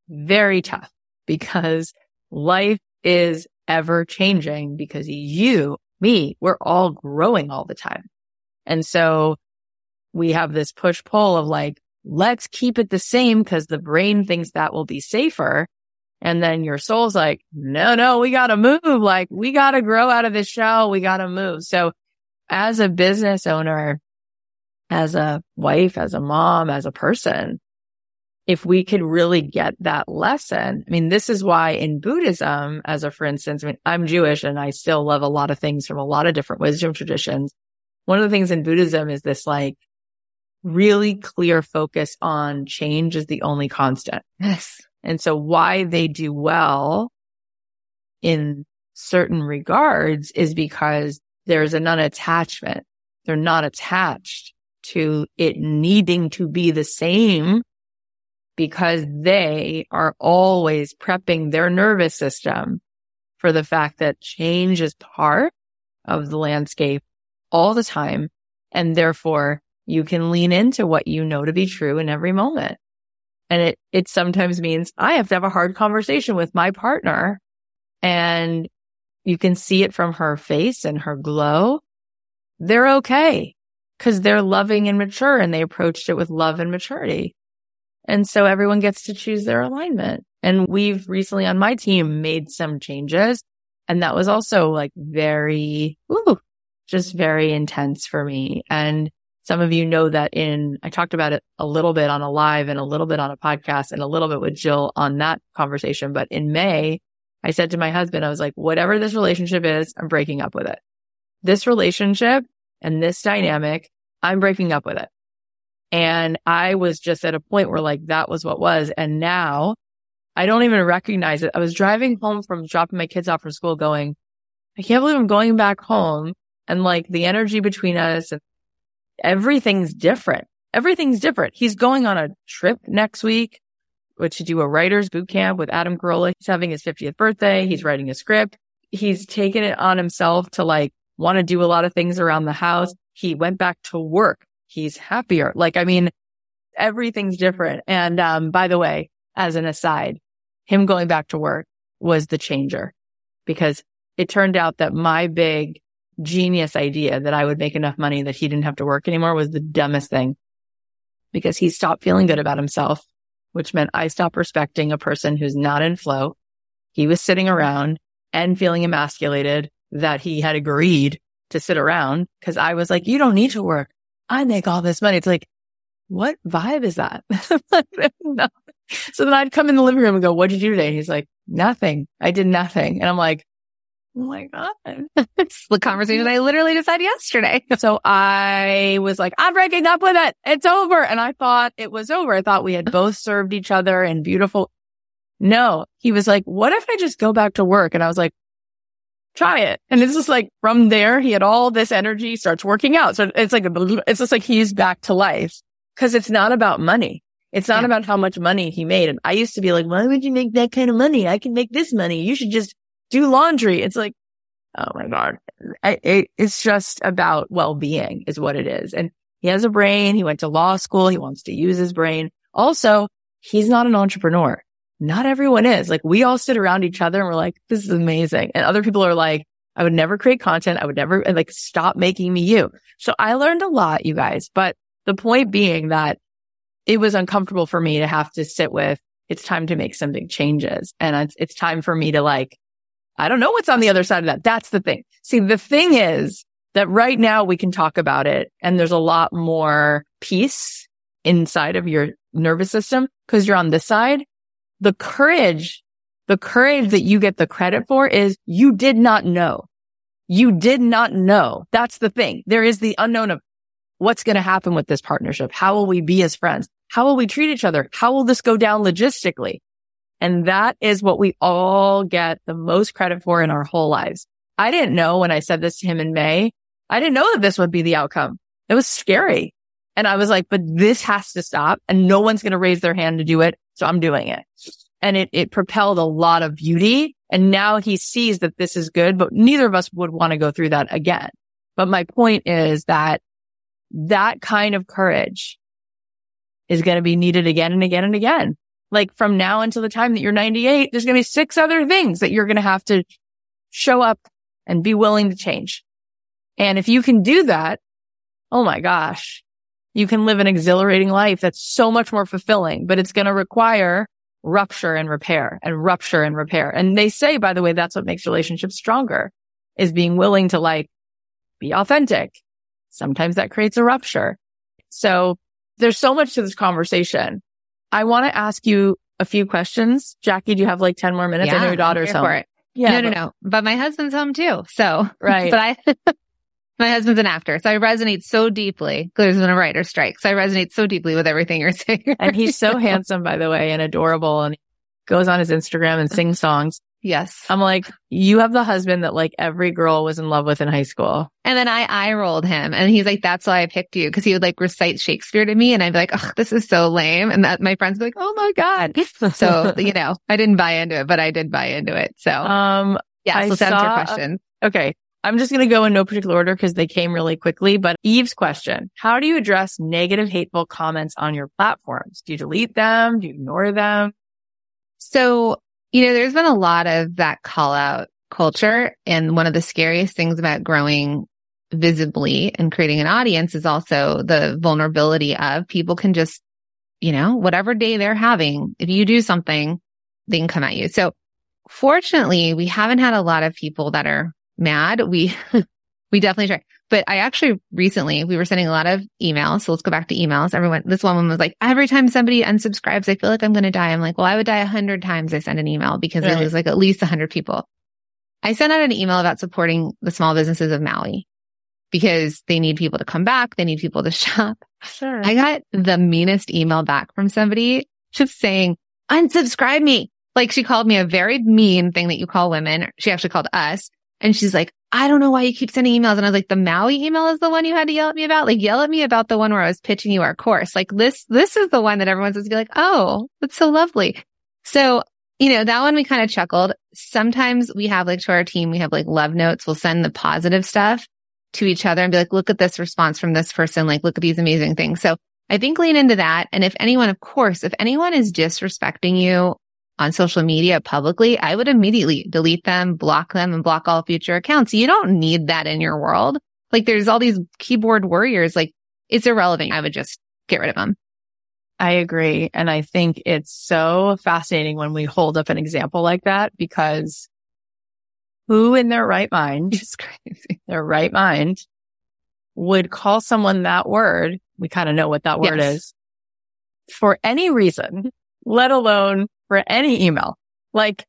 very tough because life is ever changing because you, me, we're all growing all the time. And so we have this push pull of like, let's keep it the same because the brain thinks that will be safer. And then your soul's like, no, no, we got to move. Like we got to grow out of this shell. We got to move. So as a business owner, as a wife, as a mom, as a person, if we could really get that lesson, I mean, this is why in Buddhism, as a for instance, I mean, I'm Jewish and I still love a lot of things from a lot of different wisdom traditions. One of the things in Buddhism is this like really clear focus on change is the only constant. Yes. And so why they do well in certain regards is because there's an unattachment. They're not attached to it needing to be the same because they are always prepping their nervous system for the fact that change is part of the landscape all the time. And therefore you can lean into what you know to be true in every moment. And it, it sometimes means I have to have a hard conversation with my partner and you can see it from her face and her glow. They're okay because they're loving and mature and they approached it with love and maturity. And so everyone gets to choose their alignment. And we've recently on my team made some changes. And that was also like very, ooh, just very intense for me. And some of you know that in, I talked about it a little bit on a live and a little bit on a podcast and a little bit with Jill on that conversation. But in May, I said to my husband, I was like, whatever this relationship is, I'm breaking up with it. This relationship and this dynamic, I'm breaking up with it. And I was just at a point where like that was what was. And now I don't even recognize it. I was driving home from dropping my kids off from school going, I can't believe I'm going back home. And like the energy between us and everything's different. everything's different. He's going on a trip next week, which to do a writer's boot camp with Adam Carolla. He's having his 50th birthday. He's writing a script. He's taken it on himself to like want to do a lot of things around the house. He went back to work. He's happier. Like, I mean, everything's different. And, um, by the way, as an aside, him going back to work was the changer because it turned out that my big genius idea that I would make enough money that he didn't have to work anymore was the dumbest thing because he stopped feeling good about himself, which meant I stopped respecting a person who's not in flow. He was sitting around and feeling emasculated that he had agreed to sit around because I was like, you don't need to work. I make all this money. It's like, what vibe is that? So then I'd come in the living room and go, what did you do today? he's like, nothing. I did nothing. And I'm like, oh my God. it's the conversation I literally just had yesterday. so I was like, I'm breaking up with it. It's over. And I thought it was over. I thought we had both served each other in beautiful. No, he was like, what if I just go back to work? And I was like, try it. And it's just like from there, he had all this energy, starts working out. So it's like, it's just like he's back to life because it's not about money. It's not yeah. about how much money he made. And I used to be like, why would you make that kind of money? I can make this money. You should just do laundry. It's like, oh my God. I, it, it's just about well-being is what it is. And he has a brain. He went to law school. He wants to use his brain. Also, he's not an entrepreneur not everyone is. Like we all sit around each other and we're like, this is amazing. And other people are like, I would never create content. I would never like stop making me you. So I learned a lot, you guys, but the point being that it was uncomfortable for me to have to sit with, it's time to make some big changes. And it's, it's time for me to like, I don't know what's on the other side of that. That's the thing. See, the thing is that right now we can talk about it and there's a lot more peace inside of your nervous system because you're on this side the courage, the courage that you get the credit for is you did not know. You did not know. That's the thing. There is the unknown of what's going to happen with this partnership. How will we be as friends? How will we treat each other? How will this go down logistically? And that is what we all get the most credit for in our whole lives. I didn't know when I said this to him in May. I didn't know that this would be the outcome. It was scary. And I was like, but this has to stop and no one's going to raise their hand to do it. So I'm doing it. And it, it propelled a lot of beauty. And now he sees that this is good, but neither of us would want to go through that again. But my point is that that kind of courage is going to be needed again and again and again. Like from now until the time that you're 98, there's going to be six other things that you're going to have to show up and be willing to change. And if you can do that, oh my gosh, you can live an exhilarating life that's so much more fulfilling, but it's going to require rupture and repair and rupture and repair. And they say, by the way, that's what makes relationships stronger is being willing to like be authentic. Sometimes that creates a rupture. So there's so much to this conversation. I want to ask you a few questions. Jackie, do you have like 10 more minutes? Yeah, I know your daughter's home. Yeah. No, no, no. But my husband's home too. So, right. but I, my husband's an actor, so I resonate so deeply. There's been a writer strike, so I resonate so deeply with everything you're saying. and he's so handsome, by the way, and adorable, and goes on his Instagram and sings songs. Yes. I'm like, you have the husband that like every girl was in love with in high school. And then I eye rolled him and he's like, that's why I picked you. Cause he would like recite Shakespeare to me and I'd be like, oh, this is so lame. And that my friends would be like, oh my God. so, you know, I didn't buy into it, but I did buy into it. So, um, yeah, let's answer question. Okay. I'm just going to go in no particular order because they came really quickly. But Eve's question, how do you address negative, hateful comments on your platforms? Do you delete them? Do you ignore them? So, you know, there's been a lot of that call out culture. And one of the scariest things about growing visibly and creating an audience is also the vulnerability of people can just, you know, whatever day they're having, if you do something, they can come at you. So fortunately, we haven't had a lot of people that are mad. We, we definitely try. But I actually recently, we were sending a lot of emails. So let's go back to emails. Everyone, this woman was like, every time somebody unsubscribes, I feel like I'm going to die. I'm like, well, I would die a hundred times I send an email because right. I lose like at least a hundred people. I sent out an email about supporting the small businesses of Maui because they need people to come back. They need people to shop. Sure. I got the meanest email back from somebody just saying, unsubscribe me. Like she called me a very mean thing that you call women. She actually called us. And she's like, I don't know why you keep sending emails. And I was like, the Maui email is the one you had to yell at me about. Like, yell at me about the one where I was pitching you our course. Like this, this is the one that everyone's supposed to be like, oh, that's so lovely. So, you know, that one we kind of chuckled. Sometimes we have like to our team, we have like love notes. We'll send the positive stuff to each other and be like, look at this response from this person. Like, look at these amazing things. So I think lean into that. And if anyone, of course, if anyone is disrespecting you on social media publicly, I would immediately delete them, block them and block all future accounts. You don't need that in your world. Like there's all these keyboard warriors. Like it's irrelevant. I would just get rid of them. I agree. And I think it's so fascinating when we hold up an example like that because who in their right mind, It's crazy. their right mind would call someone that word. We kind of know what that word Yes. is for any reason, let alone for any email. Like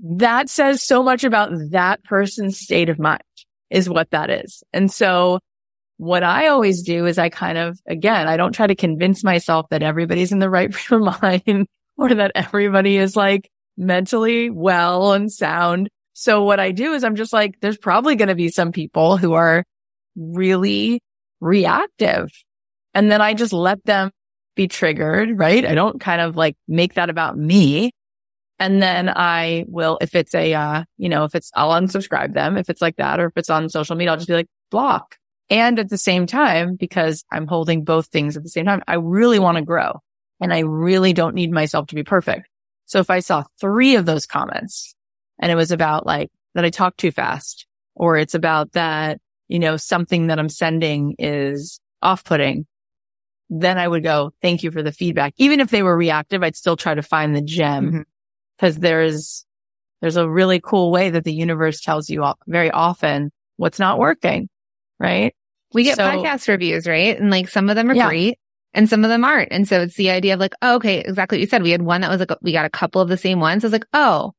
that says so much about that person's state of mind is what that is. And so what I always do is I kind of, again, I don't try to convince myself that everybody's in the right frame of mind or that everybody is like mentally well and sound. So what I do is I'm just like, there's probably going to be some people who are really reactive. And then I just let them be triggered, right? I don't kind of like make that about me. And then I will, if it's a, uh, you know, if it's, I'll unsubscribe them if it's like that, or if it's on social media, I'll just be like block. And at the same time, because I'm holding both things at the same time, I really want to grow and I really don't need myself to be perfect. So if I saw three of those comments and it was about like that I talk too fast or it's about that, you know, something that I'm sending is off putting, then I would go, thank you for the feedback. Even if they were reactive, I'd still try to find the gem mm-hmm. because there's, there's a really cool way that the universe tells you all- very often what's not working. Right. We get So- podcast reviews, right? And like some of them are Yeah. great and some of them aren't. And so it's the idea of like, oh, okay, exactly what you said. We had one that was like, we got a couple of the same ones. I was like, oh,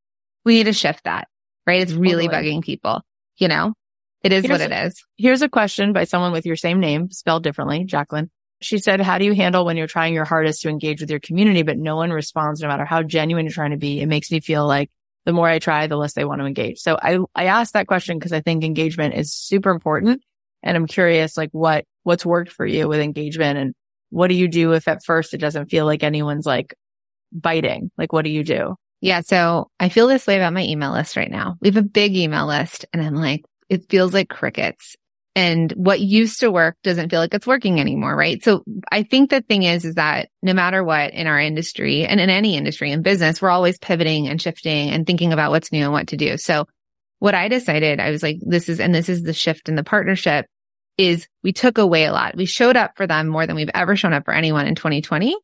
we need to shift that, right? It's really Totally. bugging people, you know? It is Here's what it is. Here's a question by someone with your same name, spelled differently, Jacqueline. She said, how do you handle when you're trying your hardest to engage with your community, but no one responds no matter how genuine you're trying to be? It makes me feel like the more I try, the less they want to engage. So I, I asked that question because I think engagement is super important. And I'm curious, like what, what's worked for you with engagement and what do you do if at first it doesn't feel like anyone's like biting? Like, what do you do? Yeah. So I feel this way about my email list right now. We have a big email list and I'm like, it feels like crickets. And what used to work doesn't feel like it's working anymore, right? So I think the thing is, is that no matter what in our industry and in any industry in business, we're always pivoting and shifting and thinking about what's new and what to do. So what I decided, I was like, this is, and this is the shift in the partnership is we took away a lot. We showed up for them more than we've ever shown up for anyone in 2020.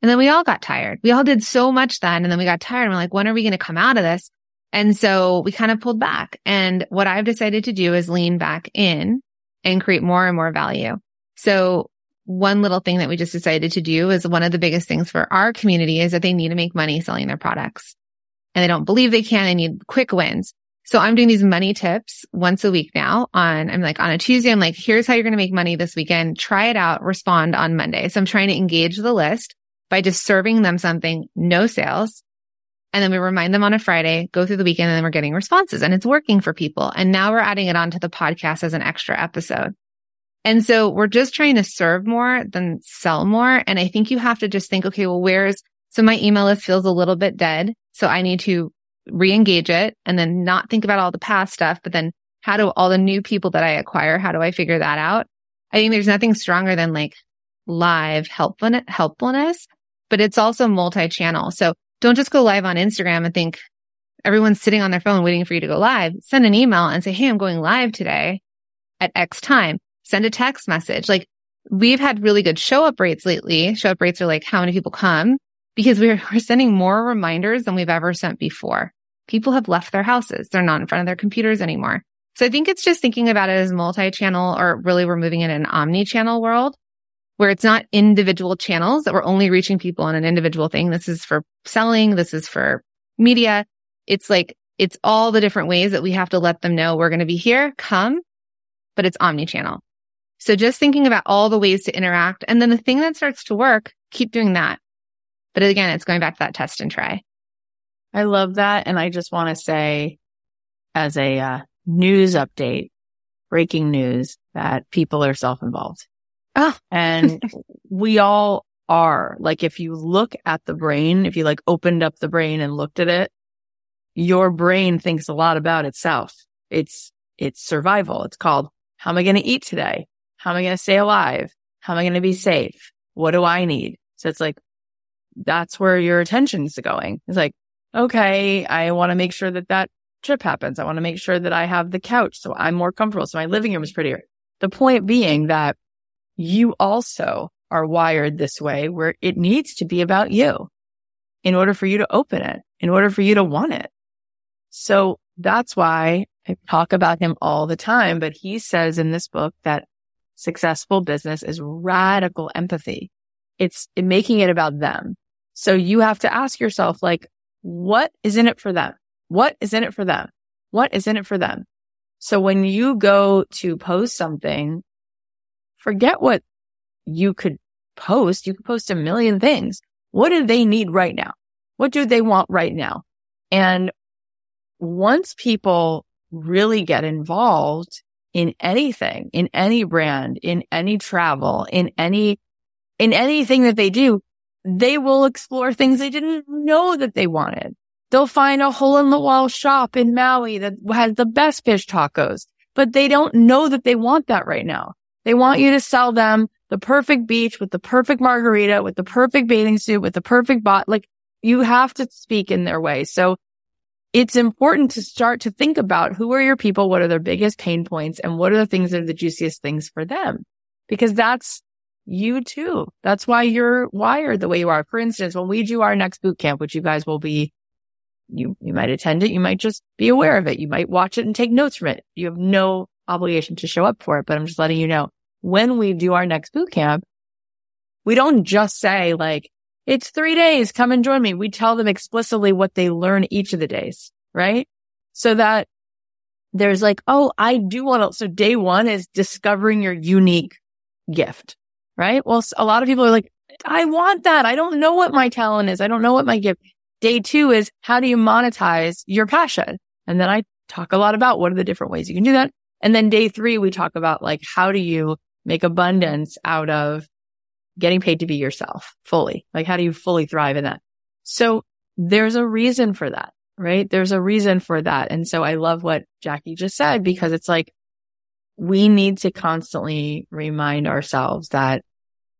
And then we all got tired. We all did so much then. And then we got tired and we're like, when are we going to come out of this? And so we kind of pulled back. And what I've decided to do is lean back in and create more and more value. So one little thing that we just decided to do is one of the biggest things for our community is that they need to make money selling their products and they don't believe they can. They need quick wins. So I'm doing these money tips once a week now on, I'm like on a Tuesday, I'm like, here's how you're going to make money this weekend. Try it out. Respond on Monday. So I'm trying to engage the list by just serving them something, no sales. And then we remind them on a Friday, go through the weekend, and then we're getting responses and it's working for people. And now we're adding it onto the podcast as an extra episode. And so we're just trying to serve more than sell more. And I think you have to just think, okay, well, where's, so my email list feels a little bit dead. So I need to re-engage it and then not think about all the past stuff, but then how do all the new people that I acquire, how do I figure that out? I think there's nothing stronger than like live helpfulness, helpfulness, but it's also multi-channel. So don't just go live on Instagram and think everyone's sitting on their phone waiting for you to go live. Send an email and say, Hey, I'm going live today at X time. Send a text message. Like we've had really good show up rates lately. Show up rates are like how many people come because we're, we're sending more reminders than we've ever sent before. People have left their houses. They're not in front of their computers anymore. So I think it's just thinking about it as multi-channel or really we're moving in an omni-channel world where it's not individual channels that we're only reaching people on an individual thing. This is for selling. This is for media. It's like, it's all the different ways that we have to let them know we're going to be here, come, but it's omni-channel. So just thinking about all the ways to interact. And then the thing that starts to work, keep doing that. But again, it's going back to that test and try. I love that. And I just want to say as a, uh, news update, breaking news that people are self-involved. Oh. And we all are. Like if you look at the brain, if you like opened up the brain and looked at it, your brain thinks a lot about itself. It's, it's survival. It's called, how am I going to eat today? How am I going to stay alive? How am I going to be safe? What do I need? So it's like, that's where your attention's going. It's like, okay, I want to make sure that that trip happens. I want to make sure that I have the couch so I'm more comfortable. So my living room is prettier. The point being that you also are wired this way where it needs to be about you in order for you to open it, in order for you to want it. So that's why I talk about him all the time, but he says in this book that successful business is radical empathy. It's making it about them. So you have to ask yourself, like, what is in it for them? What is in it for them? What is in it for them? So when you go to post something, forget what you could post. You could post a million things. What do they need right now? What do they want right now? And once people really get involved in anything, in any brand, in any travel, in any, in anything that they do, they will explore things they didn't know that they wanted. They'll find a hole in the wall shop in Maui that has the best fish tacos, but they don't know that they want that right now. They want you to sell them the perfect beach with the perfect margarita, with the perfect bathing suit, with the perfect bot. Like you have to speak in their way. So it's important to start to think about who are your people? What are their biggest pain points? And what are the things that are the juiciest things for them? Because that's you too. That's why you're wired the way you are. For instance, when we do our next boot camp, which you guys will be, you, you might attend it. You might just be aware of it. You might watch it and take notes from it. You have no obligation to show up for it, but I'm just letting you know when we do our next boot camp, we don't just say like, it's three days. Come and join me. We tell them explicitly what they learn each of the days, right? So that there's like, oh, I do want to. So day one is discovering your unique gift, right? Well, a lot of people are like, I want that. I don't know what my talent is. I don't know what my gift. Day two is how do you monetize your passion? And then I talk a lot about what are the different ways you can do that. And then day three, we talk about like, how do you make abundance out of getting paid to be yourself fully? Like, how do you fully thrive in that? So there's a reason for that, right? There's a reason for that. And so I love what Jackie just said because it's like, we need to constantly remind ourselves that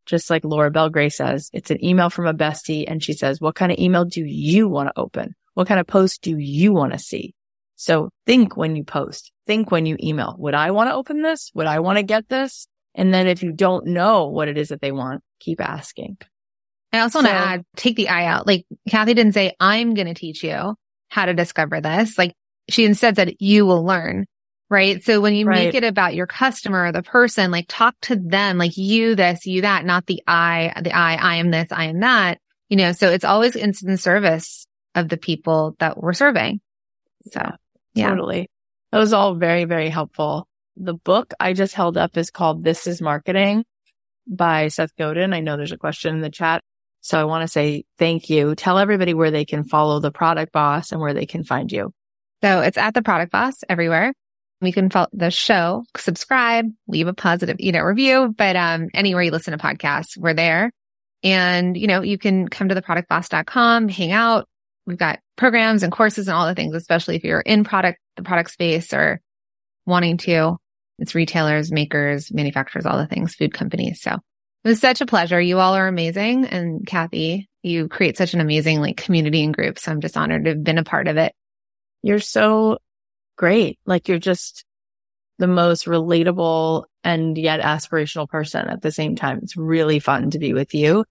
just like Laura Belgray says, it's an email from a bestie. And she says, what kind of email do you want to open? What kind of post do you want to see? So think when you post, think when you email, would I want to open this? Would I want to get this? And then if you don't know what it is that they want, keep asking. I also so, want to add, take the eye out. Like Cathy didn't say, I'm going to teach you how to discover this. Like she instead said, you will learn. Right. So when you right. make it about your customer, or the person, like talk to them, like you this, you that, not the I, the I, I am this, I am that, you know, so it's always in service of the people that we're serving. So yeah. Totally. That was all very, very helpful. The book I just held up is called This is Marketing by Seth Godin. I know there's a question in the chat. So I want to say thank you. Tell everybody where they can follow the product boss and where they can find you. So it's at the product boss everywhere. We can follow the show, subscribe, leave a positive, you know, review, but, um, anywhere you listen to podcasts, we're there. And, you know, you can come to theproductboss.com, hang out. We've got programs and courses and all the things, especially if you're in product, the product space or wanting to. It's retailers, makers, manufacturers, all the things, food companies. So it was such a pleasure. You all are amazing. And Cathy, you create such an amazing like community and group. So I'm just honored to have been a part of it. You're so great. Like you're just the most relatable and yet aspirational person at the same time. It's really fun to be with you.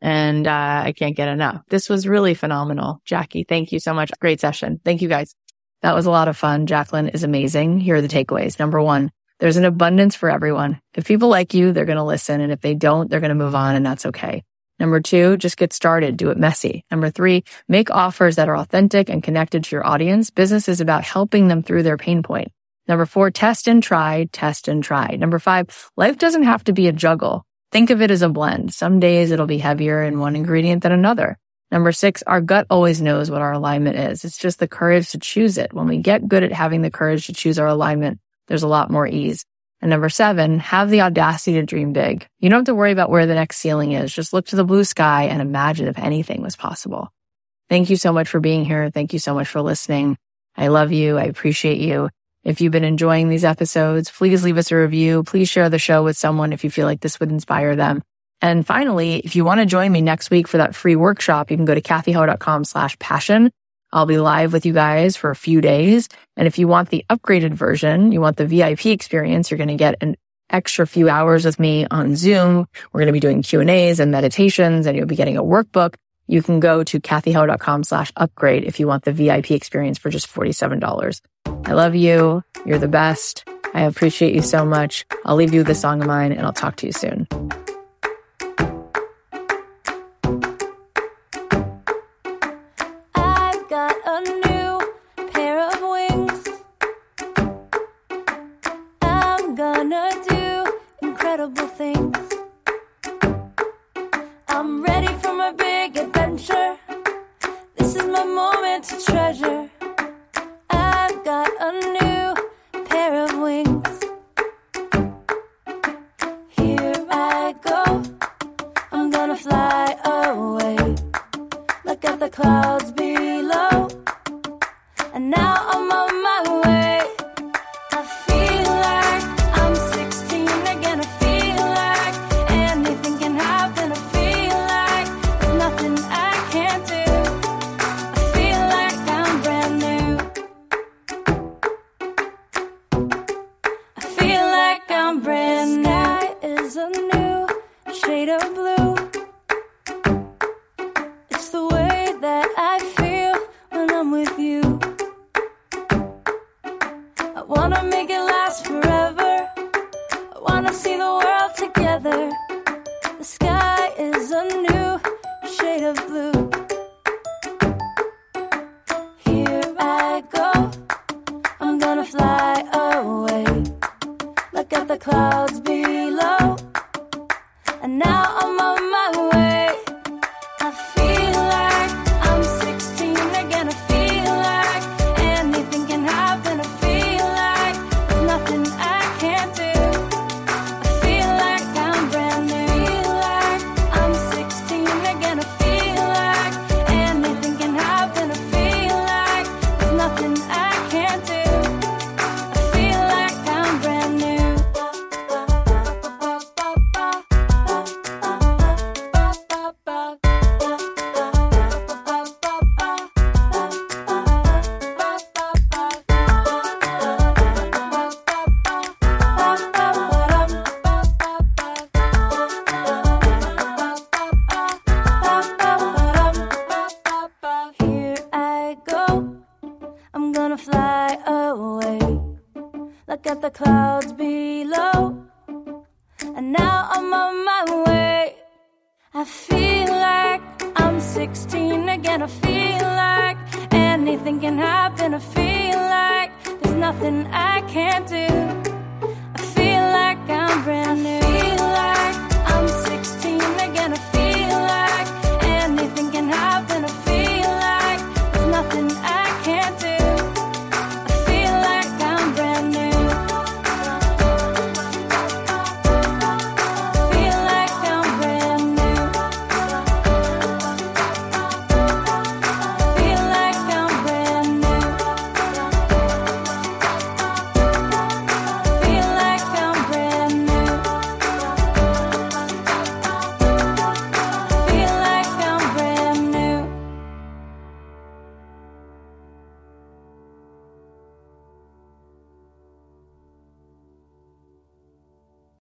And uh, I can't get enough. This was really phenomenal. Jackie, thank you so much. Great session. Thank you guys. That was a lot of fun. Jacqueline is amazing. Here are the takeaways. Number one, there's an abundance for everyone. If people like you, they're going to listen. And if they don't, they're going to move on and that's okay. Number two, just get started. Do it messy. Number three, make offers that are authentic and connected to your audience. Business is about helping them through their pain point. Number four, test and try, test and try. Number five, life doesn't have to be a juggle. Think of it as a blend. Some days it'll be heavier in one ingredient than another. Number six, our gut always knows what our alignment is. It's just the courage to choose it. When we get good at having the courage to choose our alignment, there's a lot more ease. And number seven, have the audacity to dream big. You don't have to worry about where the next ceiling is. Just look to the blue sky and imagine if anything was possible. Thank you so much for being here. Thank you so much for listening. I love you. I appreciate you. If you've been enjoying these episodes, please leave us a review. Please share the show with someone if you feel like this would inspire them. And finally, if you want to join me next week for that free workshop, you can go to cathyheller.com slash passion. I'll be live with you guys for a few days. And if you want the upgraded version, you want the VIP experience, you're going to get an extra few hours with me on Zoom. We're going to be doing Q and A's and meditations and you'll be getting a workbook. You can go to cathyheller.com slash upgrade if you want the VIP experience for just $47. I love you. You're the best. I appreciate you so much. I'll leave you with a song of mine and I'll talk to you soon.